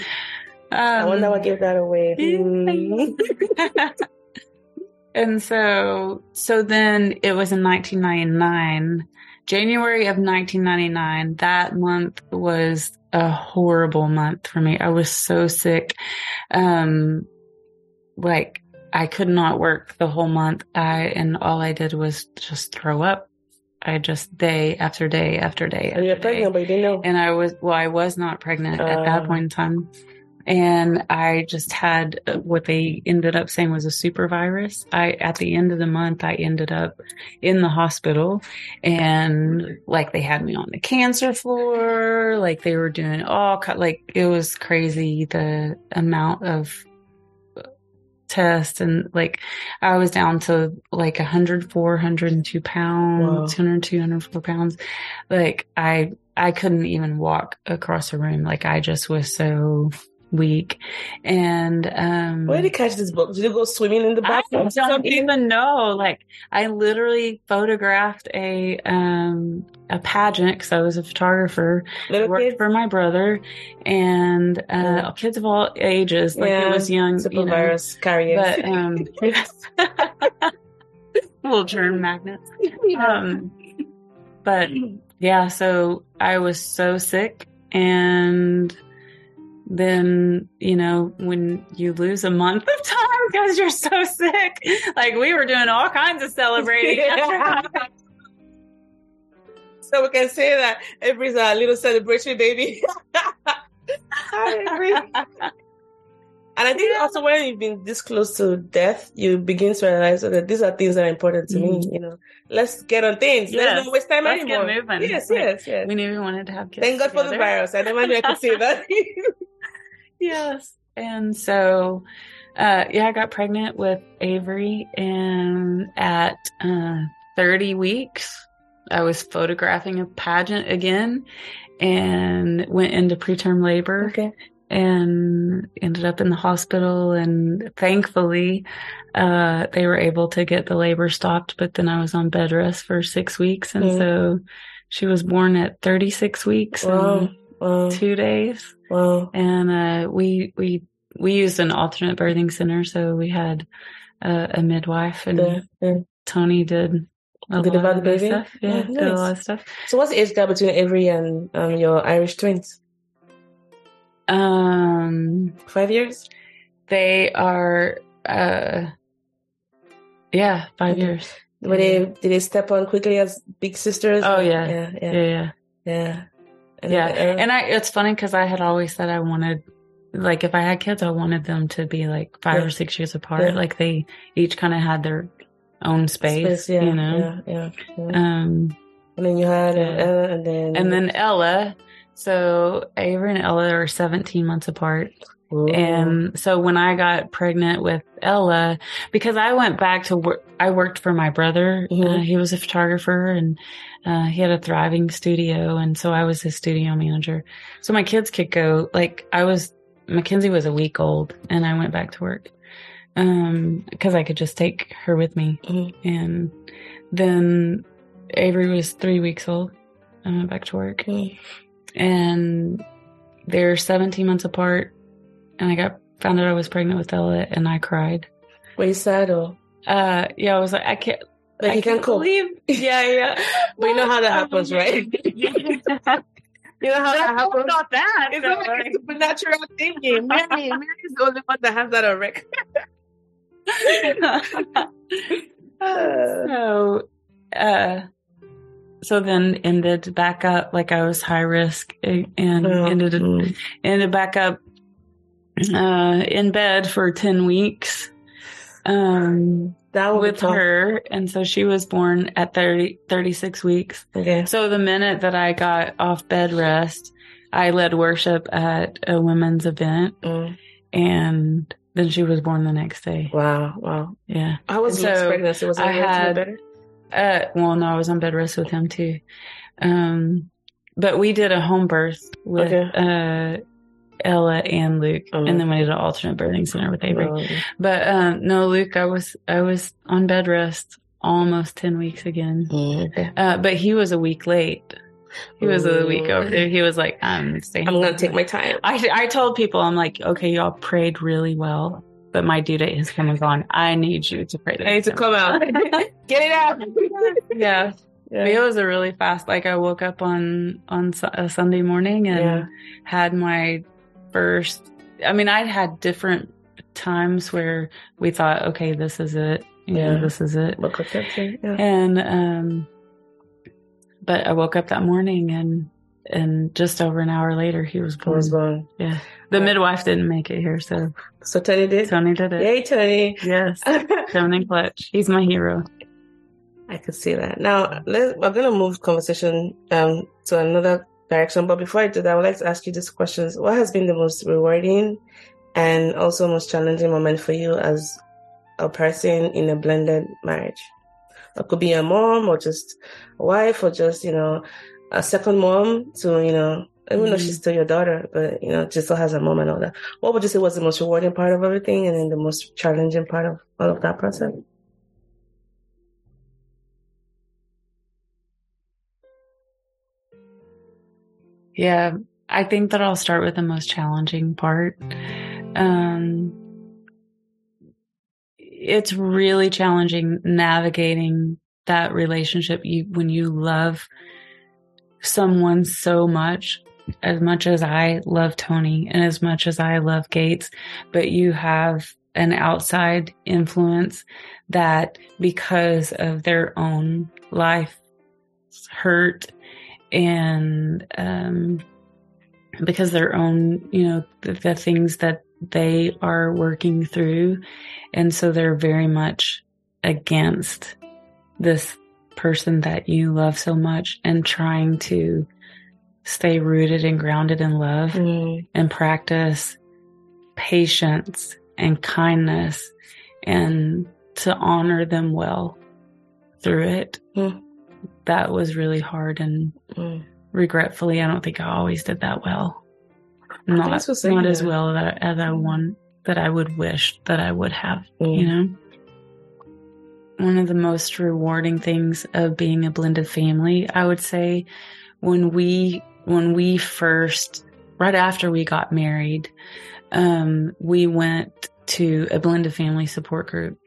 I wonder what gave that away. <laughs> And so so then it was in 1999 january of 1999 that month was a horrible month for me i was so sick um like i could not work the whole month i and all i did was just throw up i just day after day after day And you're day. pregnant, but you didn't know. and I was well, I was not pregnant at Oh. that point in time, and I just had uh, what they ended up saying was a super virus. I at the end of the month, I ended up in the hospital, and like they had me on the cancer floor, like they were doing all cut, like it was crazy the amount of uh, tests and like I was down to like 104, 102 pounds. 102, 104 pounds. Like I, I couldn't even walk across a room. Like I just was so week. And um Where did you catch this book? Did you go swimming in the I bathroom? or don't something? even know. Like I literally photographed a um a pageant because I was a photographer. Little worked kids? for my brother and uh Yeah. kids of all ages. Like Yeah, it was young, Super you know. virus carriers. But <laughs> um <laughs> little germ magnets. Um but yeah, so I was so sick and then, you know, when you lose a month of time because you're so <laughs> sick, like we were doing all kinds of celebrating. <laughs> so we can say that Avery's a little celebration baby. <laughs> Avery. And I think also when you've been this close to death, you begin to realize that these are things that are important to me. Mm. You know, let's get on things. Yes. Let's not waste time Let's get anymore. moving. Yes, yes, yes. we knew we wanted to have kids. Thank God for the virus. I never knew I could say that. Yes. And so, uh, yeah, I got pregnant with Avery and at, uh, 30 weeks, I was photographing a pageant again and went into preterm labor okay. and ended up in the hospital. And thankfully, uh, they were able to get the labor stopped, but then I was on bed rest for six weeks. And Mm. so she was born at 36 weeks Wow. and Wow. two days Wow. and uh, we we we used an alternate birthing center, so we had uh, a midwife, and Yeah, yeah. Tony did a Did lot about of baby? stuff. Yeah, Oh, did a lot of stuff. So what's the age gap between Avery and um, your Irish twins? Um, Five years? they are, uh, yeah, five Okay. years. Were they did they step on quickly as big sisters? Oh, yeah. yeah, Yeah, yeah, yeah, yeah. Yeah. uh, And I, it's funny because I had always said I wanted, like, if I had kids, I wanted them to be like five Yeah. or six years apart. Yeah. Like they each kind of had their own space, yeah, you know. yeah. Um, and then you had uh. Ella, and then and then Ella. So Avery and Ella are 17 months apart. Ooh. And so when I got pregnant with Ella, because I went back to work, I worked for my brother. Mhm. Uh, he was a photographer and uh, he had a thriving studio. And so I was his studio manager. So my kids could go, like, I was, Mackenzie was a week old and I went back to work. Um, cause I could just take her with me. Mhm. And then Avery was three weeks old. I went back to work Mm. and they're 17 months apart. And I got found out I was pregnant with Ella, and I cried. were you sad or Uh, yeah, I was like, I can't. Like I you can't cope? believe. Yeah, yeah. <laughs> But you know how that happens, right? <laughs> <laughs> You know how that happens. Not that. It's so, like supernatural thinking. Mary, Mary is the only one that has that on record. So, uh, so then ended back up like I was high risk eh, and ended mm. ended back up uh in bed for 10 weeks um that with tough. her and so she was born at 30 36 weeks Okay. so the minute that i got off bed rest i led worship at a women's event Mm. and then she was born the next day Wow. Wow. yeah i was So, Luke's pregnancy? Was it I a had- better? uh well no i was on bed rest with him too um but we did a home birth with Okay. uh ella and luke Oh. and then we did an alternate birthing center with avery No. But um, no, Luke, I was I was on bed rest almost ten weeks again. Mm, okay. Uh, but he was a week late. He was a week Ooh. over. He was like, I'm staying. I'm gonna take my time. I I told people I'm like, okay, y'all prayed really well, but my due date has come and gone. I need you to pray. I need to come out. <laughs> Get it out. yeah. But it was a really fast. Like I woke up on on a Sunday morning and Yeah. had my first. I mean, I'd had different times where we thought, okay, this is it. You know, Yeah. this is it. What conception? Yeah. And um, but I woke up that morning and and just over an hour later he was born. was born. Yeah, the midwife didn't make it here, so So Tony did. Tony did it. Yay, Tony. Yes, <laughs> Tony Clutch. He's my hero. I could see that. Now, let, we're going to move conversation um, to another direction. But before I do that, I would like to ask you these questions. What has been the most rewarding and also most challenging moment for you as a person in a blended marriage? It could be a mom or just a wife or just, you know, a second mom to, you know, Even though Mhm. she's still your daughter, but you know, she still has a mom and all that. What would you say was the most rewarding part of everything, and then the most challenging part of all of that process? Yeah, I think that I'll start with the most challenging part. Um, it's really challenging navigating that relationship you when you love someone so much as much as I love Tony and as much as I love Gates, but you have an outside influence that because of their own life hurt and um, because their own, you know, the, the things that they are working through. And so they're very much against this person that you love so much and trying to stay rooted and grounded in love Mm, and practice patience and kindness and to honor them well through it. Mm. That was really hard and mm. regretfully, I don't think I always did that well. Not, not as well that, as I want that I would wish that I would have, Mm. you know? One of the most rewarding things of being a blended family, I would say, when we when we first right after we got married, um, we went to a blended family support group.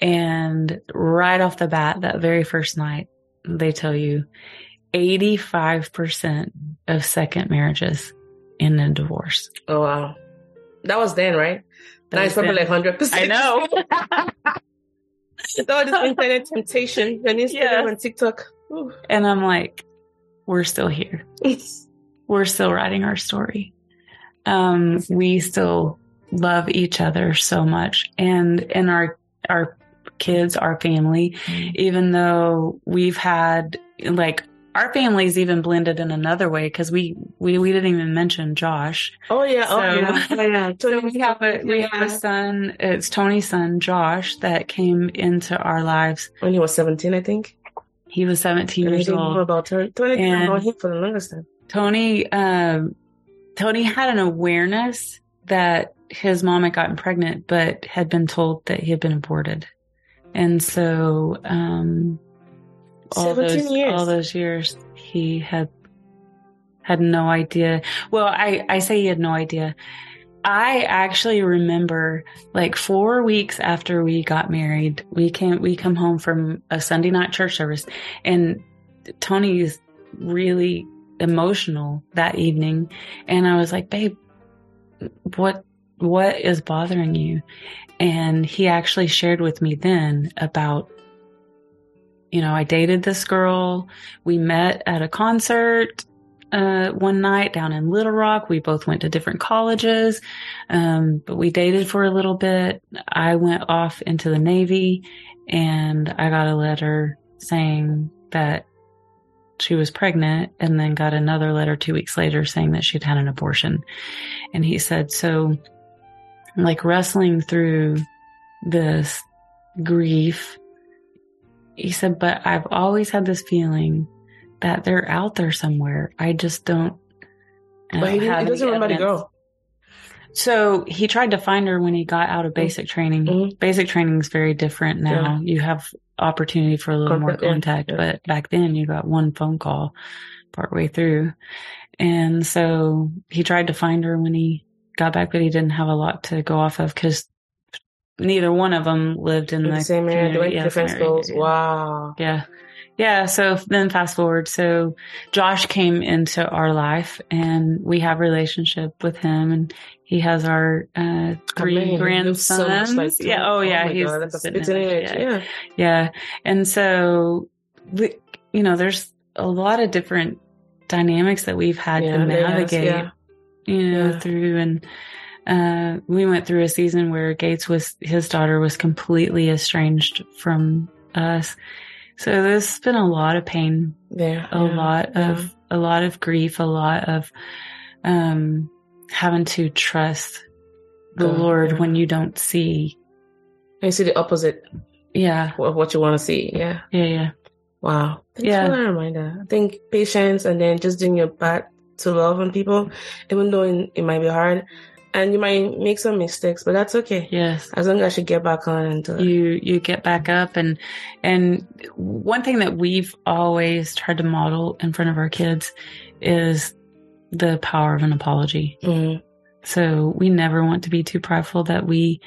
And right off the bat, that very first night, they tell you 85% of second marriages end in divorce. Oh wow, that was then, right? That now it's probably then. like hundred percent. I know. All this internet temptation and Instagram and TikTok. Ooh. And I'm like, we're still here. <laughs> We're still writing our story. Um, we still love each other so much. And in our, our kids, our family, even though we've had like our family's even blended in another way because we, we, we didn't even mention Josh. Oh yeah, oh So- yeah, oh, <laughs> yeah. So we have a we have a son. It's Tony's son, Josh, that came into our lives. when he was seventeen, I think. He was 17 And years old. about Tony. Tony about him for the longest time. Tony, um, Tony had an awareness that his mom had gotten pregnant, but had been told that he had been aborted, and so um, all those years. all those years he had had no idea. Well, I I say he had no idea. I actually remember like four weeks after we got married, we came we come home from a Sunday night church service, and Tony's really emotional that evening, and I was like, "Babe, what what is bothering you?" And he actually shared with me then about, you know, I dated this girl. We met at a concert uh, one night down in Little Rock. We both went to different colleges, um, but we dated for a little bit. I went off into the Navy and I got a letter saying that she was pregnant and then got another letter two weeks later saying that she'd had an abortion. And he said, so like wrestling through this grief, he said, but I've always had this feeling that they're out there somewhere. I just don't. I But he, don't didn't- have he doesn't remember the evidence." So he tried to find her when he got out of basic training. Mhm. Basic training is very different now. You have opportunity for a little more Contact, yeah, contact, yeah. but back then you got one phone call partway through. And so he tried to find her when he got back, but he didn't have a lot to go off of because neither one of them lived in In the, the same area, Yeah, different same area. schools. Wow. Yeah. Yeah. So then fast forward. So Josh came into our life and we have a relationship with him and he has our, uh, I mean, three so grandsons. like yeah. Tony. Oh yeah. he's God, that's a spitting spitting image, image. Yeah. Yeah. Yeah. And so, we, you know, there's a lot of different dynamics that we've had Yeah, to navigate, yeah. You know, Yeah. through and, uh, we went through a season where Gates was, his daughter was completely estranged from us. So there's been a lot of pain, Yeah. a yeah, lot yeah. of, a lot of grief, a lot of, um, having to trust the Lord when you don't see. And you see the opposite Yeah. of what you want to see. Yeah. Yeah. Yeah. Wow. Thanks Yeah. for that reminder. I think patience and then just doing your part to love on people, even though it, it might be hard. And you might make some mistakes, but that's okay. Yes. As long as you get back on and you you get back up and and one thing that we've always tried to model in front of our kids is the power of an apology. Mhm. So we never want to be too prideful that we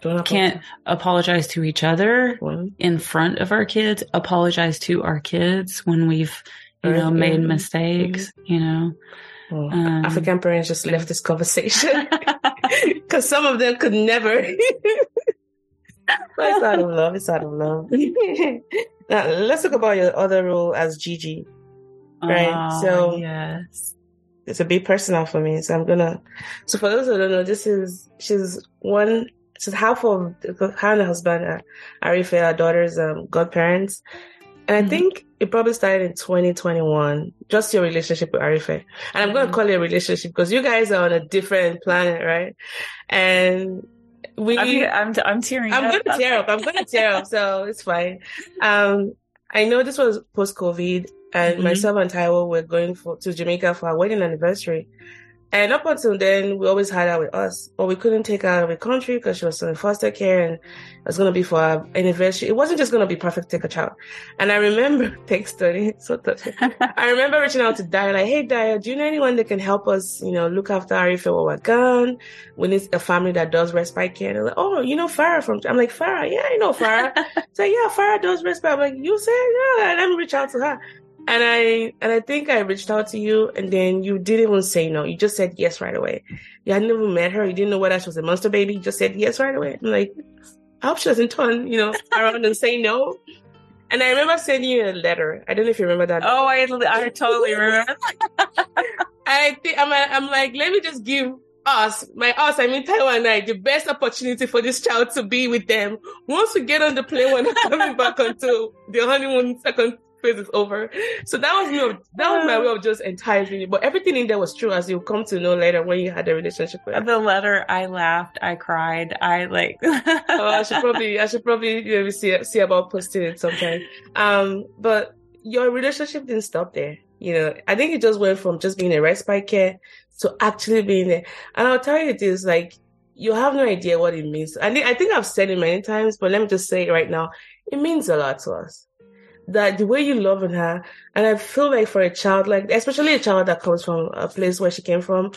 Don't can't apologize to each other apologize. in front of our kids, apologize to our kids when we've you know made mistakes, you know. Oh, Um, African parents just left this conversation <laughs> because some of them could never. it's out of love. It's out of love. <laughs> now, let's talk about your other role as Gigi. Right, Oh, so- yes. It's a bit personal for me, so I'm gonna. So for those who don't know, this is she's one. She's half of her and her husband, uh, Arife, our daughter's um, godparents, and I Mhm. think it probably started in 2021. Just your relationship with Arife, and I'm gonna Mhm. call it a relationship because you guys are on a different planet, right? And we, I'm, I'm, I'm tearing up. I'm up. gonna tear up. I'm gonna tear up, so it's fine. Um, I know this was post COVID, and Mhm. myself and Taiwo were going for, to Jamaica for our wedding anniversary. And up until then, we always had her with us, but we couldn't take her out of the country because she was still in foster care and it was going to be for our anniversary. It wasn't just going to be perfect to take a child. And I remember, <laughs> thanks, Tony, so. I remember reaching out to Daya, like, hey, Daya, do you know anyone that can help us, you know, look after Arife while we're gone? We need a family that does respite care. And they're like, oh, you know Farah from, I'm like, Farah, yeah, I know Farah. <laughs> so yeah, Farah does respite. I'm like, you said, yeah, let me reach out to her. And I, and I think I reached out to you and then you didn't even say no. You just said yes right away. You hadn't even met her. You didn't know whether she was a monster baby. You just said yes right away. I'm like, I hope she doesn't turn, you know, around and say no. And I remember sending you a letter. I don't know if you remember that. oh, I, I totally remember. <laughs> I think I'm, I'm like, let me just give us, my us, I mean Taiwo and I, the best opportunity for this child to be with them. Once we get on the plane, when they're coming back until the honeymoon second phase is over. So that was me. Of, that was my way of just enticing you. But everything in there was true, as you'll come to know later when you had a relationship with. her. The letter, I laughed, I cried, I like. <laughs> oh, I should probably, I should probably you know, see see about posting it sometime. Um, but your relationship didn't stop there. You know, I think it just went from just being a respite care to actually being there. And I'll tell you this, like, you have no idea what it means. I think I think I've said it many times, but let me just say it right now. It means a lot to us. That the way you love on her, and I feel like for a child, like especially a child that comes from a place where she came from,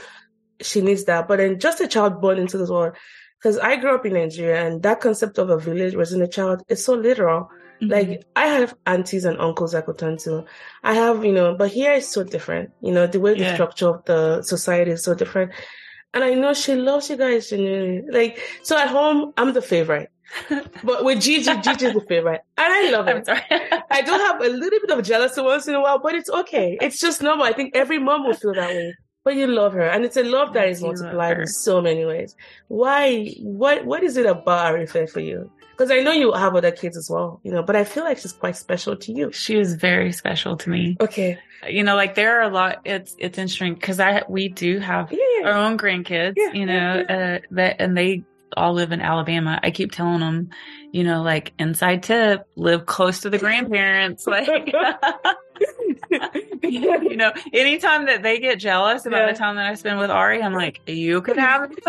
she needs that. But then just a child born into this world, because I grew up in Nigeria, and that concept of a village raising a child is so literal. Mm-hmm. Like I have aunties and uncles I could turn to. I have, you know, but here it's so different. You know, the way the structure of the society is so different. And I know she loves you guys genuinely. Like so at home, I'm the favorite. <laughs> But with Gigi, Gigi's the favorite. And I love it. I do have a little bit of jealousy once in a while, but it's okay. It's just normal. I think every mom will feel that way. But you love her, and it's a love that is multiplied in so many ways. Why? What? What is it about Arife for you? Because I know you have other kids as well, you know. But I feel like she's quite special to you. She is very special to me. Okay. You know, like there are a lot. It's it's interesting because I we do have Yeah. our own grandkids. Yeah, you know, uh, that and they all live in Alabama. I keep telling them, you know, like inside tip, live close to the grandparents. <laughs> Like, <laughs> you know, anytime that they get jealous about Yeah. the time that I spend with Ari, I'm like, you can have it.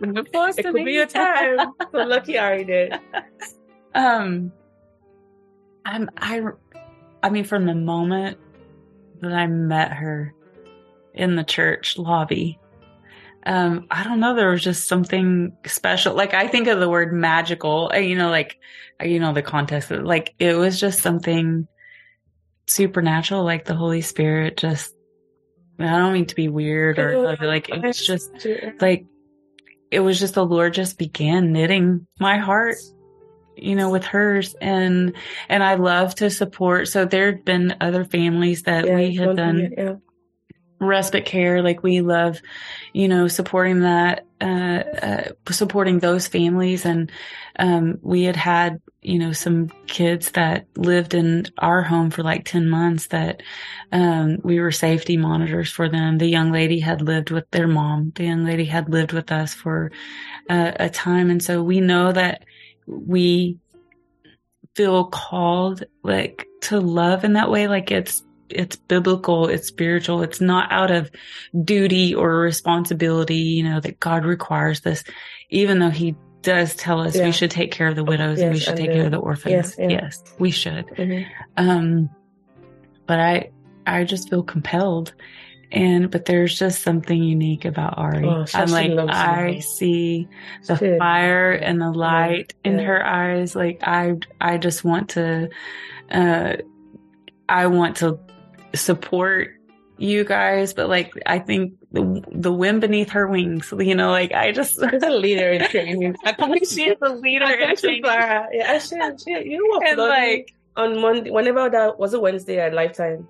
Live close It to could me. be a time. <laughs> So lucky Ari did. Um, I'm I, I mean, from the moment that I met her in the church lobby, um, I don't know, there was just something special. Like I think of the word magical, uh, you know, like uh, you know the context. Like it was just something supernatural. Like the Holy Spirit just. I don't mean to be weird or like it's just like it was just the Lord just began knitting my heart, you know, with hers and and I love to support. So there'd been other families that Yeah, we had one done thing, yeah. Respite care like we love you know supporting that uh, uh supporting those families. And um we had had you know some kids that lived in our home for like 10 months that um we were safety monitors for them. The young lady had lived with their mom. The young lady had lived with us for uh, a time. And so we know that we feel called like to love in that way. Like it's it's biblical, it's spiritual, it's not out of duty or responsibility, you know, that God requires this, even though he does tell us Yeah. we should take care of the widows and we should take care of the orphans. yes, yeah. yes we should. Mhm. Um, but I, I just feel compelled. And, but there's just something unique about Ari. Oh, I'm like. I see the She- fire and the light in yeah. her eyes. Like, I, I just want to, uh, I want to support you guys, but like, I think the, the wind beneath her wings, you know, like, I just, She's a leader in training. <laughs> I think she is a leader in she's training. Yeah, I should. She, you know what? And like, on Monday, whenever that was a Wednesday at Lifetime,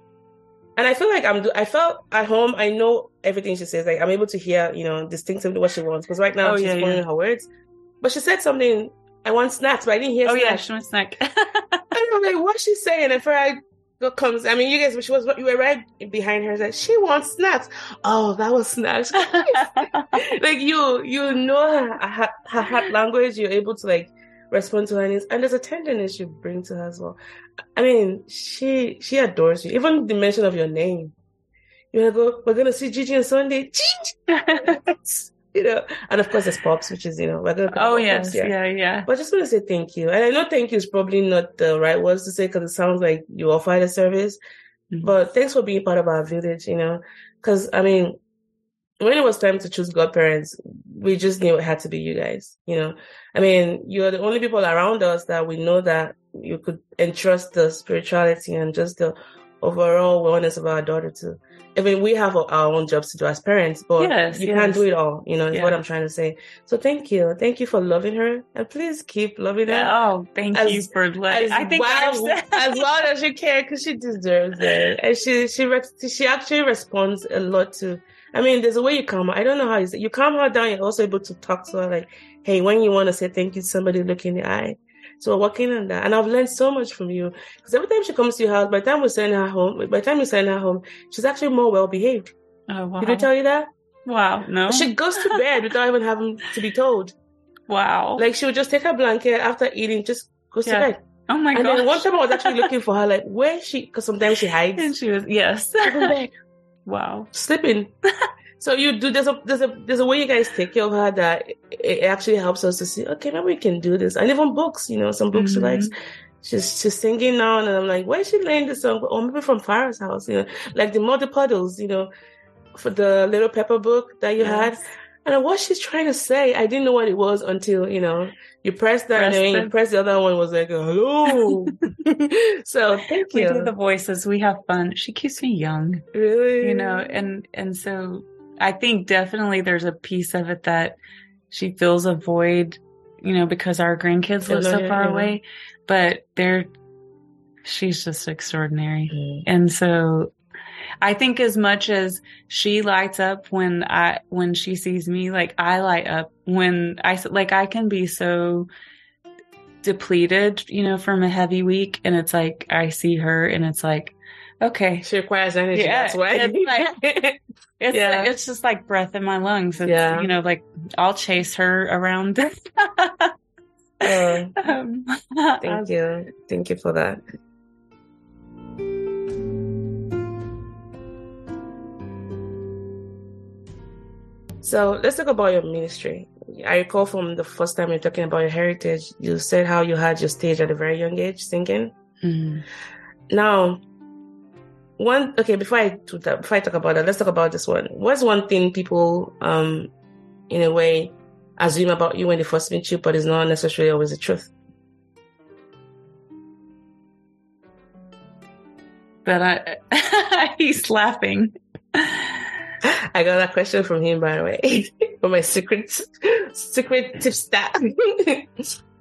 and I feel like I'm. do- I felt at home. I know everything she says. Like I'm able to hear, you know, distinctively what she wants. Because right now Oh, she's yeah, yeah. her words. But she said something. I want snacks, but I didn't hear. oh yeah, snacks. she wants snack. <laughs> And I'm like, what's she saying? And for I comes, I mean, you guys, she was, you were right behind her. Like, she wants snacks. Oh, that was snacks. <laughs> like you, you know her, her, her heart language. You're able to like respond to her needs, and there's a tenderness you bring to her as well. I mean, she she adores you. Even the mention of your name, you're gonna oh, go. We're gonna see Gigi on Sunday. Gigi, <laughs> <laughs> you know, and of course there's pops, which is you know we're gonna. oh yes, Pops, yeah, yeah. but I just want to say thank you. And I know thank you is probably not the right words to say because it sounds like you offer the service. Mhm. But thanks for being part of our village, you know. Because, I mean, when it was time to choose godparents, we just knew it had to be you guys, you know. I mean, you're the only people around us that we know that you could entrust the spirituality and just the overall wellness of our daughter to. I mean, we have our own jobs to do as parents, but Yes, you can't do it all, you know, is what I'm trying to say. So thank you. Thank you for loving her. And please keep loving her Oh, thank As- you for as I think wild, as loud as you can because she deserves it, and she she she actually responds a lot to. I mean, there's a way you calm her. I don't know how you say you calm her down. You're also able to talk to her like, "Hey, when you want to say thank you, to somebody look in the eye." So we're working on that, and I've learned so much from you because every time she comes to your house, by the time we send her home, by the time we send her home, she's actually more well behaved. oh wow! Did I tell you that? wow! No. She goes to bed without even having to be told. wow! Like she would just take her blanket after eating, just goes Yeah. to bed. oh my god! and god! then one time I was actually looking for her, like where she? Because sometimes she <laughs> hides. and she was yes. <laughs> Wow. sleeping. <laughs> so you do there's a there's a there's a way you guys take care of her that it, it actually helps us to see. Okay, maybe we can do this. And even books, you know, some books she Mhm. likes. She's she's singing now, and I'm like, where's she laying this song? Or maybe from Farah's house, you know, like the Muddy Puddles, you know, for the Little Peppa book that you had. And what she's trying to say, I didn't know what it was until, you know, you pressed that Pressed and then you it. pressed the other one was like, hello. <laughs> so thank We you. do the voices. We have fun. She keeps me young, really? you know, and and so I think definitely there's a piece of it that she feels a void, you know, because our grandkids live so far away. But they're she's just extraordinary. Mm. And so I think as much as she lights up when I when she sees me, like I light up when I like I can be so depleted, you know, from a heavy week and it's like I see her and it's like okay. She requires energy. Yeah, that's why. it's like- <laughs> It's Yeah. it's just like breath in my lungs. It's Yeah. you know, like I'll chase her around. Uh, <laughs> um, <laughs> thank you. Thank you for that. So let's talk about your ministry. I recall from the first time you're talking about your heritage, you said how you had your stage at a very young age singing. Mm. Now, one okay, before I do that, before I talk about that, let's talk about this one. What's one thing people um in a way assume about you when they first meet you, but is not necessarily always the truth? But I <laughs> he's laughing. I got that question from him, by the way, <laughs> for my secret secret tip stat. <laughs>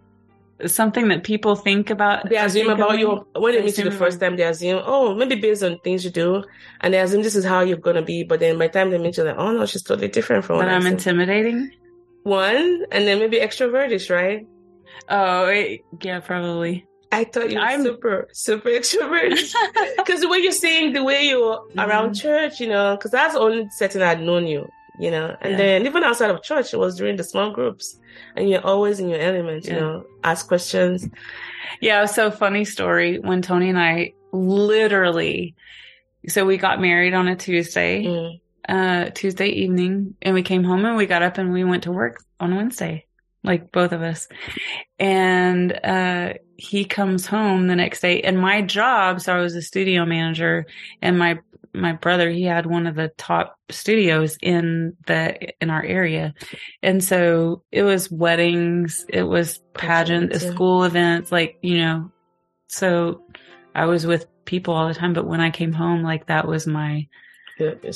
Something that people think about. they assume about you when they meet you the first time. They assume, oh, maybe based on things you do, and they assume this is how you're gonna be. But then by the time they meet you, like, oh no, she's totally different from what But I'm intimidating. One, and then maybe extrovertish, right? Oh, it- yeah, probably. I thought you were I'm- super, super extroverted. <laughs> Because the way you're saying, the way you're around Mhm. church, you know, because that's the only setting I'd known you, you know. And Yeah. then even outside of church, it was during the small groups, and you're always in your element, you know, ask questions. Yeah, so funny story. When Tony and I literally so we got married on a Tuesday, Mm. uh, Tuesday evening, and we came home and we got up and we went to work on Wednesday, like both of us. And uh, he comes home the next day, and my job, so I was a studio manager, and my my brother he had one of the top studios in the in our area and so it was weddings it was pageant school events like you know so i was with people all the time but when i came home like that was my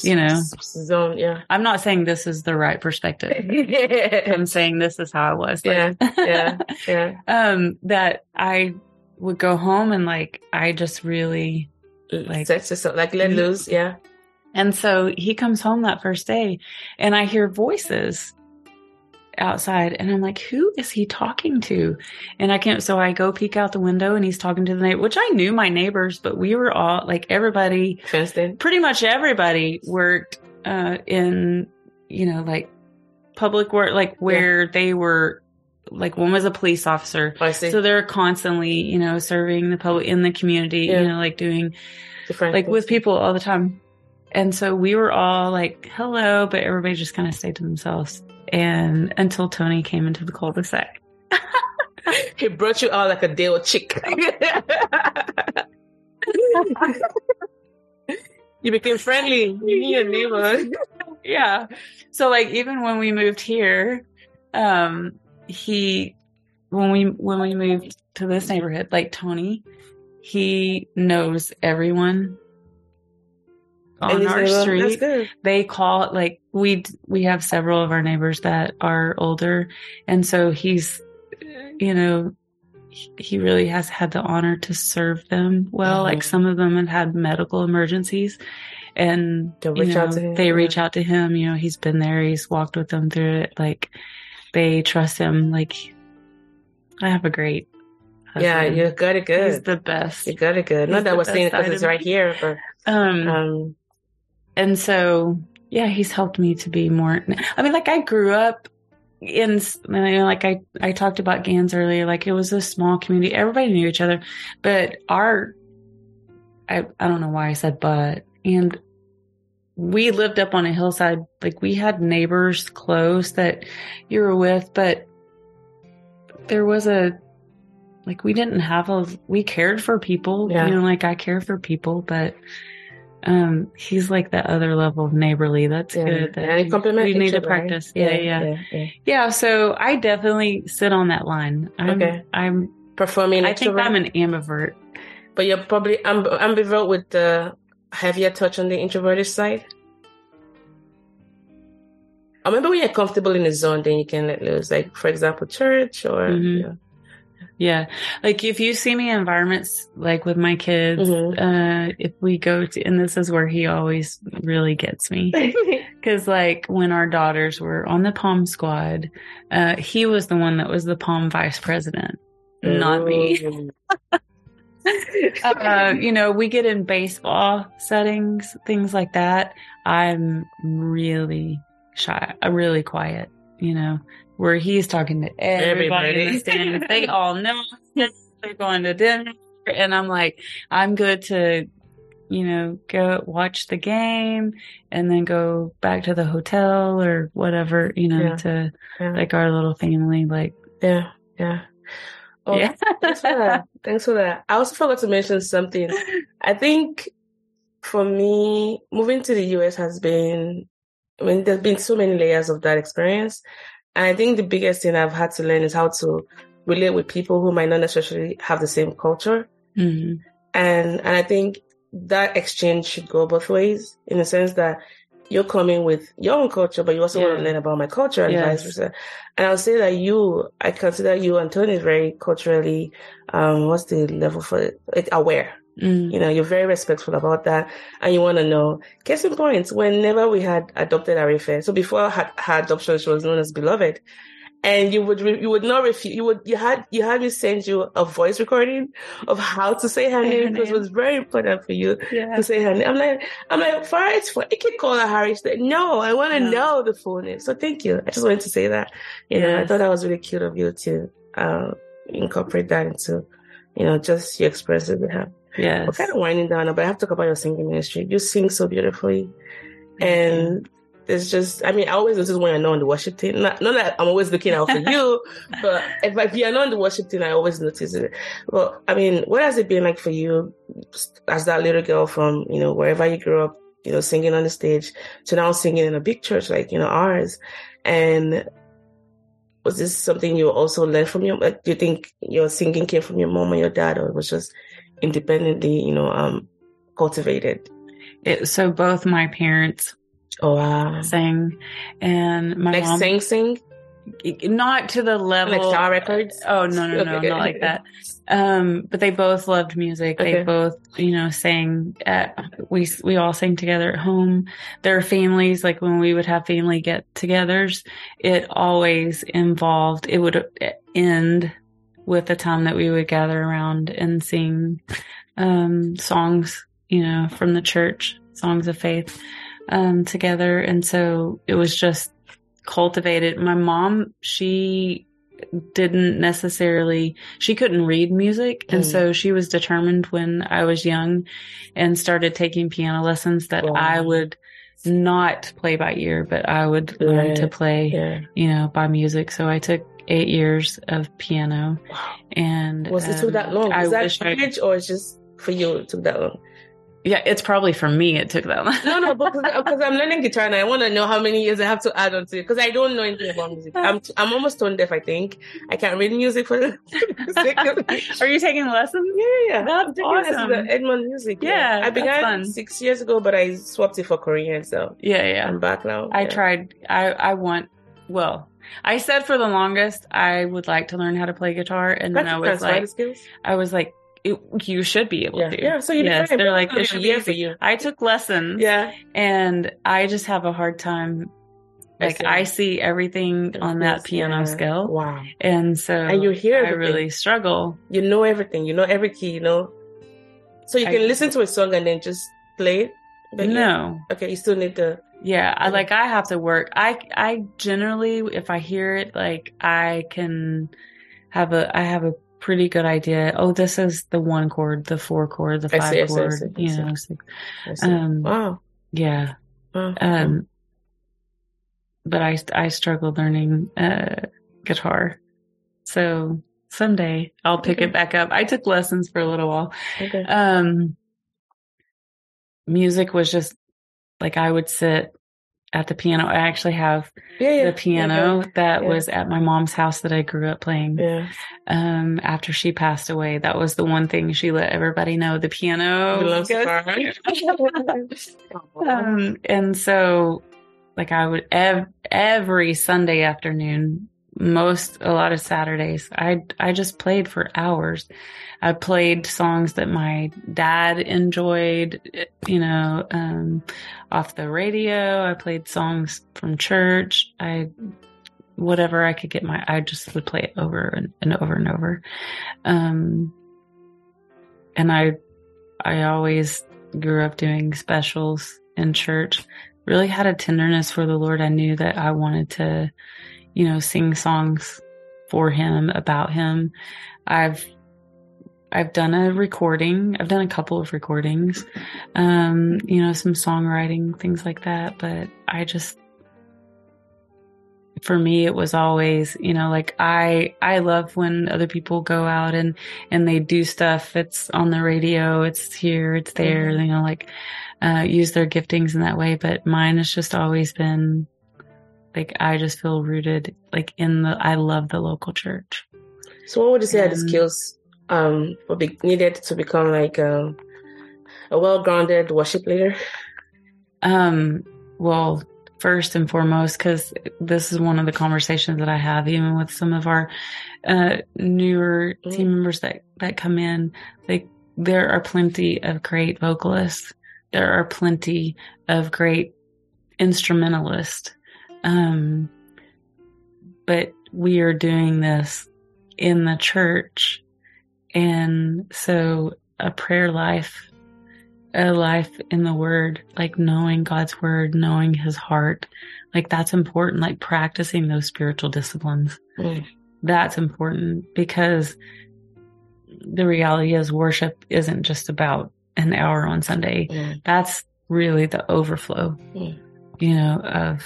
You know. zone, yeah. i'm not saying this is the right perspective <laughs> i'm saying this is how i was yeah, yeah, <laughs> yeah. um that i would go home and like i just really Like- yourself, like let Mhm. loose, yeah. And so he comes home that first day and I hear voices outside and I'm like, who is he talking to? And I can't, so I go peek out the window and he's talking to the neighbor, which I knew my neighbors, but we were all like everybody, Fenced pretty much everybody worked, uh, in, you know, like public work, like where they were, like one was a police officer. Oh, I see. So they're constantly, you know, serving the public in the community, Yeah. you know, like doing Different like things. with people all the time. And so we were all like, hello, but everybody just kind of stayed to themselves. And until Tony came into the cul-de-sac. <laughs> he brought you out like a deal chick. <laughs> you became friendly. You knew your neighbor. Yeah. So like even when we moved here, um, he when we when we moved to this neighborhood, like Tony, he knows everyone on our street. they call like we we have several of our neighbors that are older and so he's you know he- really has had the honor to serve them well. Like Mhm. some of them have had medical emergencies and you know, out to him, they reach out to him. You know he's been there. He's walked with them through it. Like they trust him like i have a great Yeah, you got it good. he's the best You got it good. He's Not that we're saying it because it's right here, but um um, and so yeah he's helped me to be more i mean like i grew up in you know, like i i talked about gans earlier like it was a small community everybody knew each other but our i i don't know why i said but and we lived up on a hillside like we had neighbors close that you were with but there was a like we didn't have a we cared for people Yeah. you know like i care for people but um he's like that other level of neighborly that's yeah. good that and it we- complements we each need to right? practice yeah yeah, yeah yeah, yeah. so i definitely sit on that line i'm Okay. i'm Performing i think i'm an ambivert but you're probably amb- ambivert with the heavier touch on the introverted side. I remember when you're comfortable in the zone, then you can let loose. Like, for example, church or Mhm. yeah. yeah like if you see me in environments like with my kids Mhm. uh if we go to and this is where he always really gets me <laughs> Because, like, when our daughters were on the Pom squad, uh, he was the one that was the Palm vice president, not me. <laughs> Uh, you know, we get in baseball settings, things like that. I'm really shy, uh, really quiet, you know, where he's talking to everybody, in Everybody. the. They all know they're going to dinner. And I'm like, I'm good to, you know, go watch the game and then go back to the hotel or whatever, you know, Yeah. to yeah. like our little family. Like, yeah, yeah. Oh, yeah. Thanks for that. Thanks for that. I also forgot to mention something. I think for me, moving to the US has been, I mean, there's been so many layers of that experience. And I think the biggest thing I've had to learn is how to relate with people who might not necessarily have the same culture. Mhm. And, and I think that exchange should go both ways in the sense that you're coming with your own culture, but you also want to learn about my culture and vice versa. And I'll say that you, I consider you and Tony very culturally, um, what's the level for it? Like aware. Mm. You know, you're very respectful about that and you want to know. Case in point, whenever we had adopted Arife, so before her, her adoption, she was known as Beloved. And you would, re- you would not refuse, you would, you had, you had me send you a voice recording of how to say her name because it was very important for you Yeah. to say her name. I'm like, I'm like, far it's for, I can call her Harry. No, I want to No. know the full name. So thank you. I just wanted to say that. You know, I thought that was really cute of you to, uh, incorporate that into, you know, just your experiences with her. Yeah, We're kind of winding down, but I have to talk about your singing ministry. You sing so beautifully. And it's just, I mean, I always notice when I know on the worship team. Not, not that I'm always looking out for you, <laughs> but if, if you're not on the worship team, I always notice it. But I mean, what has it been like for you as that little girl from, you know, wherever you grew up, you know, singing on the stage to now singing in a big church like, you know, ours? And was this something you also learned from your, like, do you think your singing came from your mom or your dad or it was just independently, you know, um, cultivated? It, so both my parents Oh wow. sang and my Like mom sing sing? not to the level Like Star Records? Oh no no no Okay. not like that. Um, but they both loved music. They both you know sang. At, we we all sang together at home. Their families like when we would have family get-togethers, it always involved. It would end with the time that we would gather around and sing um, songs, you know, from the church, songs of faith um, together. And so it was just cultivated. My mom, she didn't necessarily, she couldn't read music. And Mm. so she was determined when I was young and started taking piano lessons that Wow. I would not play by ear, but I would learn to play, Yeah. you know, by music. So I took eight years of piano Wow. and Was it took um, that long? I that wish I, or just for you it took that long? Yeah, it's probably for me. It took that long. No, no, because uh, I'm learning guitar and I want to know how many years I have to add on to it because I don't know anything about music. Uh. I'm I'm almost tone deaf. I think I can't read music for <laughs> the music. Are you taking lessons? Yeah, yeah. That's I'm taking lessons awesome. with Edmond Music. Yeah, I that's began fun. six years ago, but I swapped it for Korean, so Yeah, yeah. I'm back now. I Yeah. tried. I I want. Well, I said for the longest I would like to learn how to play guitar, and then I was like, skills. I was like, it, you should be able Yeah, to. yeah. So you yes, they're like should be year for easy. you. I took lessons. Yeah, and I just have a hard time. I see. I see everything on that piano yeah. scale, Wow, and so and you hear I everything. really struggle. you know everything. You know every key. You know, so you I- can listen to a song and then just play it. But yeah. no, Okay, you still need to. Yeah, I like I have to work. I I generally if I hear it like I can have a I have a pretty good idea. Oh, this is the one chord, the four chord, the five see, I see, I chord, see, you know. Um, wow. yeah. wow. Um but I I struggle learning uh guitar. So someday I'll pick Okay. it back up. I took lessons for a little while. okay. Um music was just like I would sit at the piano. I actually have Yeah, yeah. the piano that Yeah. was at my mom's house that I grew up playing. Yeah. Um, after she passed away, that was the one thing she let everybody know. The piano Belongs to goes- um, and so, like I would ev- every Sunday afternoon, most a lot of Saturdays, I I just played for hours. I played songs that my dad enjoyed, you know, um, off the radio. I played songs from church. I whatever I could get my I just would play it over and, and over and over. Um, and I I always grew up doing specials in church. Really had a tenderness for the Lord. I knew that I wanted to, you know, sing songs for him, about him. I've I've done a recording. I've done a couple of recordings. Um, you know, some songwriting, things like that, but I just for me it was always you know like i i love when other people go out and and they do stuff it's on the radio it's here it's there Mhm. you know like uh use their giftings in that way but mine has just always been like i just feel rooted like in the i love the local church So, what would you say are the skills um be needed to become like um, a well-grounded worship leader? Um, well, first and foremost, because this is one of the conversations that I have, even with some of our uh, newer Mm. team members that that come in. Like, there are plenty of great vocalists. There are plenty of great instrumentalists. Um, but we are doing this in the church, and so a prayer life a life in the word, like knowing God's word, knowing his heart. Like that's important, like practicing those spiritual disciplines. Mm. That's important because the reality is worship isn't just about an hour on Sunday. Mm. That's really the overflow, Mm. you know, of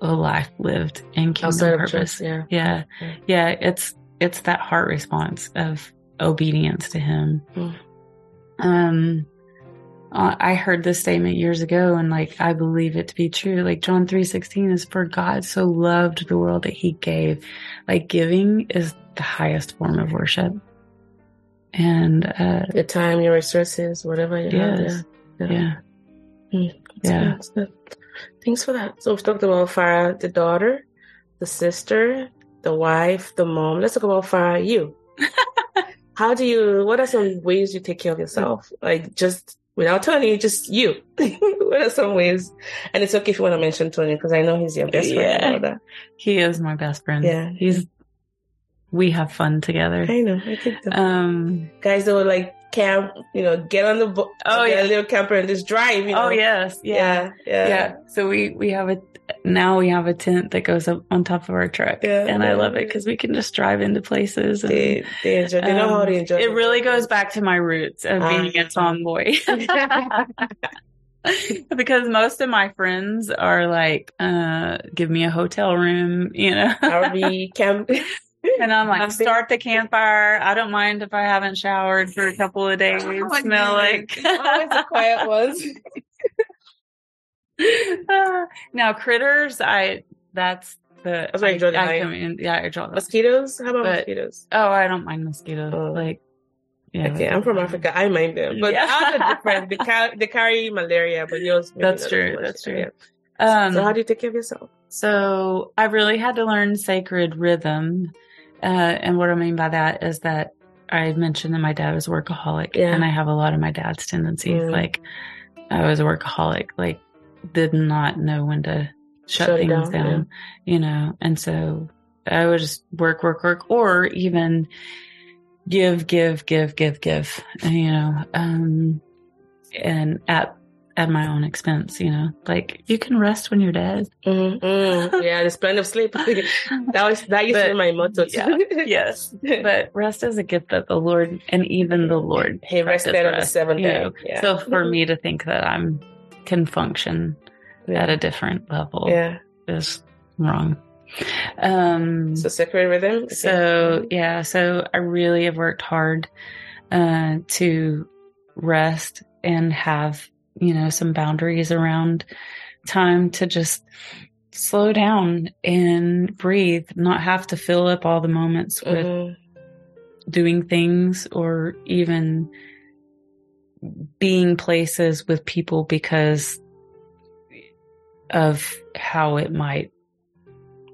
a life lived in kingdom Outside of purpose. church, yeah. Yeah. Mm. Yeah. It's, it's that heart response of obedience to him. Mm. Um, uh, I heard this statement years ago and like I believe it to be true. Like John 3:16 is for God so loved the world that he gave. Like giving is the highest form of worship. And uh Your time, your resources, whatever you Yes. have. yeah. That's Yeah. good, that's good. Thanks for that. So we've talked about Farah, the daughter, the sister, the wife, the mom. Let's talk about Farah, you. <laughs> How do you, what are some ways you take care of yourself? Like just without Tony, just you. <laughs> what are some ways? And it's okay if you want to mention Tony because I know he's your best friend. Yeah. all. He is my best friend. Yeah. He's we have fun together. I know. I think the Um guys that would like camp, you know, get on the boat, Oh, yeah. a little camper and just drive, you know. Oh yes. Yeah. Yeah. Yeah. Yeah. So we we have a now we have a tent that goes up on top of our truck. Yeah. And I love it because we can just drive into places and They, they enjoy, they know how Um, to enjoy It really goes back to my roots of being Ah. a tomboy. <laughs> <laughs> because most of my friends are like, uh, give me a hotel room, you know. RV camp. <laughs> <laughs> and I'm like, start the campfire. I don't mind if I haven't showered for a couple of <laughs> days. my Smell like. Always the quiet ones. <laughs> now critters, I that's the That's you draw the I, come in, yeah, I draw the Mosquitoes? How about But- mosquitoes? Oh, I don't mind mosquitoes. Oh. Like yeah. Okay, I'm from Africa. I mind them, but Yeah. ours are different. They, ca- they carry malaria, but yours. That's true, much. that's true. Yeah. Um so how do you take care of yourself? So I really had to learn sacred rhythm. Uh, and what I mean by that is that I mentioned that my dad was a workaholic Yeah. and I have a lot of my dad's tendencies. Mm. Like I was a workaholic, like did not know when to shut, Shut things down, down, you know? And so I would just work, work, work, or even give, give, give, give, give, you know, um, and at, at my own expense, you know, like you can rest when you're dead. Mm, mm. Yeah, there's plenty of sleep. <laughs> that was that used to be my motto. Yeah, yes. But rest is a gift that the Lord and even the Lord he rested practiced on the rest, seventh day. know. Yeah. So for me to think that I'm can function yeah. at a different level yeah. is wrong. Um So sacred rhythm. So yeah, so I really have worked hard uh to rest and have, you know, some boundaries around time to just slow down and breathe, not have to fill up all the moments with Mhm. doing things or even being places with people because of how it might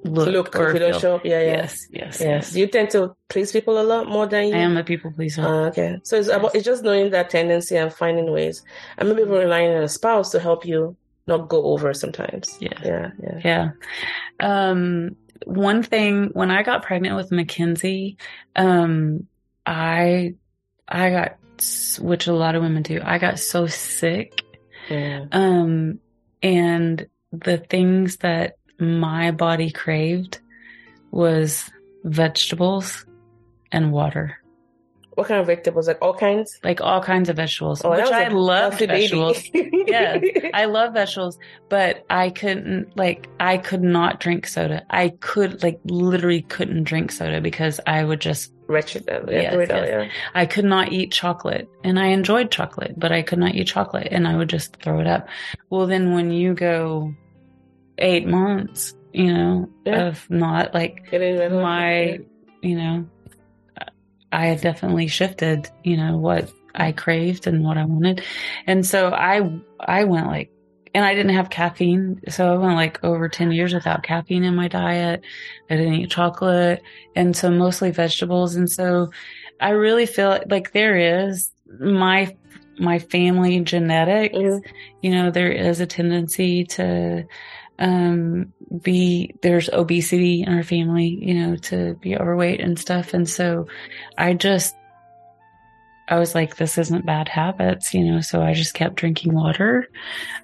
look, look or if you don't feel. show up. Yeah, yeah. Yes, yes, Yes. yes. You tend to please people a lot more than you? I am a people pleaser. Uh, okay. So it's about it's just knowing that tendency and finding ways. And maybe relying on a spouse to help you not go over sometimes. Yeah. Yeah. Yeah. Yeah. Um, one thing when I got pregnant with Mackenzie, um, I, I got, which a lot of women do, I got so sick. Yeah. Um, and the things that my body craved was vegetables and water, What kind of vegetables? Like all kinds? like all kinds of vegetables, Oh, which I love vegetables. <laughs> Yeah. I love vegetables, but I couldn't like I could not drink soda. I could like literally couldn't drink soda because I would just Wretched. uh, Yes, yes. yeah. I could not eat chocolate. And I enjoyed chocolate, but I could not eat chocolate and I would just throw it up. Well then when you go 8 months, you know, Yeah. of not like my, you know, I have definitely shifted, you know, what I craved and what I wanted. And so I, I went like, and I didn't have caffeine. So I went like over 10 years without caffeine in my diet. I didn't eat chocolate. And so mostly vegetables. And so I really feel like there is my, my family genetics Mhm. you know, there is a tendency to um be there's obesity in our family, you know, to be overweight and stuff. And so I just I was like, this isn't bad habits, you know, so I just kept drinking water.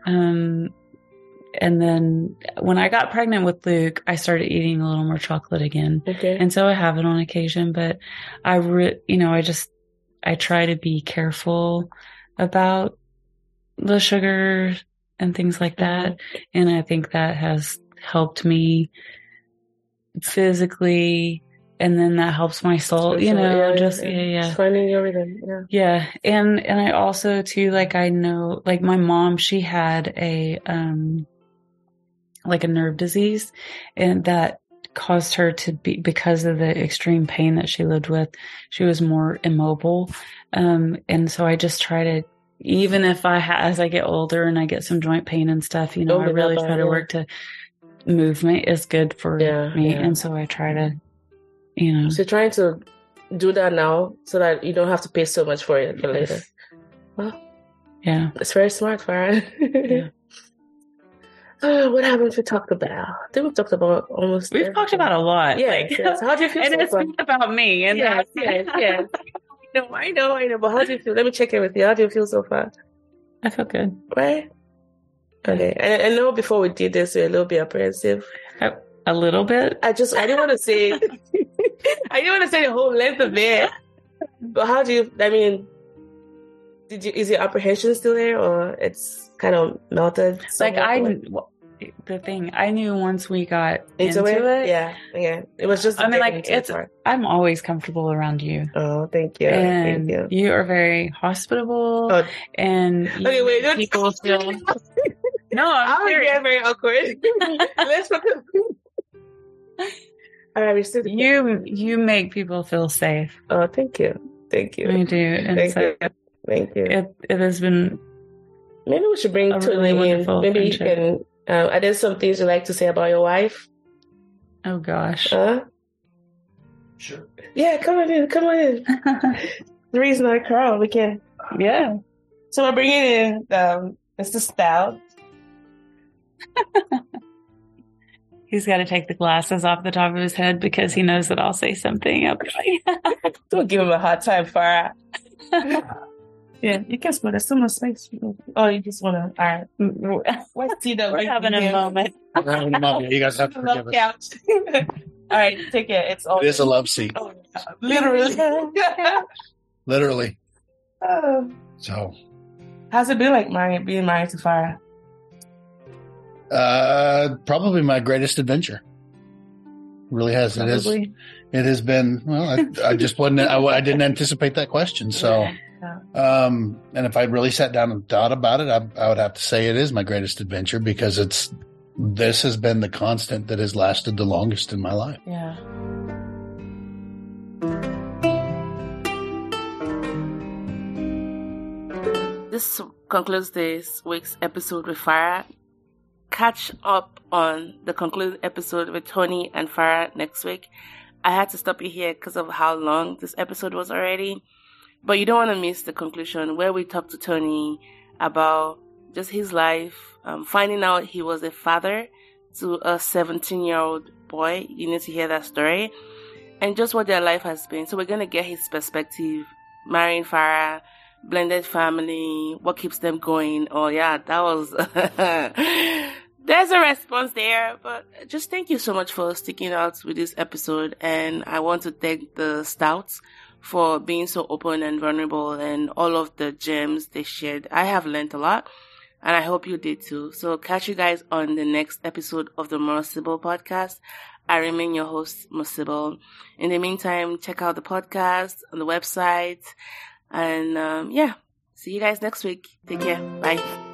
Um and then when I got pregnant with Luke, I started eating a little more chocolate again. Okay. And so I have it on occasion, but I, re- you know, I just, I try to be careful about the sugar and things like that. And I think that has helped me physically and then that helps my soul, you know, yeah, just yeah, yeah, yeah. Just finding your rhythm. Yeah. Yeah. And and I also too like I know like my mom, she had a um like a nerve disease and that caused her to be because of the extreme pain that she lived with, she was more immobile. Um and so I just try to even if I ha- as I get older and I get some joint pain and stuff, you know, Don't I really try to work to movement is good for Yeah, me. yeah. And so I try to, you know, So you're trying to do that now so that you don't have to pay so much for it for later. yeah. It's very smart, Farah. <laughs> Yeah. Uh, what haven't we talked about? I think we've talked about almost. We've talked about a lot. Yeah. like- yes. How do you <laughs> feel and so it's been about me. And yes, yes, yes. <laughs> <laughs> I know, I know, I know. But how do you feel? Let me check in with you. How do you feel so far? I feel good. Right? Okay. And I know before we did this, we were a little bit apprehensive. A little bit. I just, I didn't want to say, <laughs> I didn't want to say the whole length of it. But how do you, I mean, did you, is your apprehension still there or it's kind of melted? Like I, the thing I knew once we got into, into, it? it, Yeah, yeah. It was just, I mean, like, getting into the it's- part. I'm always comfortable around you. oh, thank you. and thank you. you are very hospitable Oh. and you <laughs> Okay, wait, don't- people <laughs> feel no i'm I'm serious very awkward. <laughs> Let's focus. All right, we still. you you make people feel safe Oh, thank you, thank you, i do and Thank so you. thank you. it, it has been Maybe we should bring Tony really in. Maybe you friendship. can. Uh, are there some things you like to say about your wife? oh gosh Huh? Sure. Yeah, come on in. Come on in. <laughs> The reason I crowd, we can. yeah So we're bringing in um, Mr. Stout. <laughs> he's got to take the glasses off the top of his head because he knows that i'll say something I'll be like, Don't give him a hard time, Farah. <laughs> yeah, you can split. There's so much space. Oh, you just want to. All right. What's Tito? we're having a moment <laughs> We're having a moment. You guys have to forgive Love us. <laughs> All right, take it. It's all. It is a love seat, Oh, literally. <laughs> literally. Oh. So, How's it been like married, being married to Farah? uh, probably my greatest adventure. Really has. It has. It has been. Well, I, I just wasn't. I, I didn't anticipate that question. So, um, and if I really sat down and thought about it, I, I would have to say it is my greatest adventure because it's. This has been the constant that has lasted the longest in my life. Yeah. This concludes this week's episode with Farah. Catch up on the concluded episode with Tony and Farah next week. I had to stop you here because of how long this episode was already. But you don't want to miss the conclusion where we talk to Tony about just his life, um, finding out he was a father to a 17 year old boy. You need to hear that story. And just what their life has been. So we're going to get his perspective. Marrying Farah, blended family, what keeps them going. Oh yeah, that was, <laughs> there's a response there, but just thank you so much for sticking out with this episode. And I want to thank the Stouts for being so open and vulnerable and all of the gems they shared. I have learned a lot and I hope you did too. So catch you guys on the next episode of the More Sibyl podcast. I remain your host, More Sibyl. In the meantime, check out the podcast on the website. And um, yeah, see you guys next week. Take care. Bye.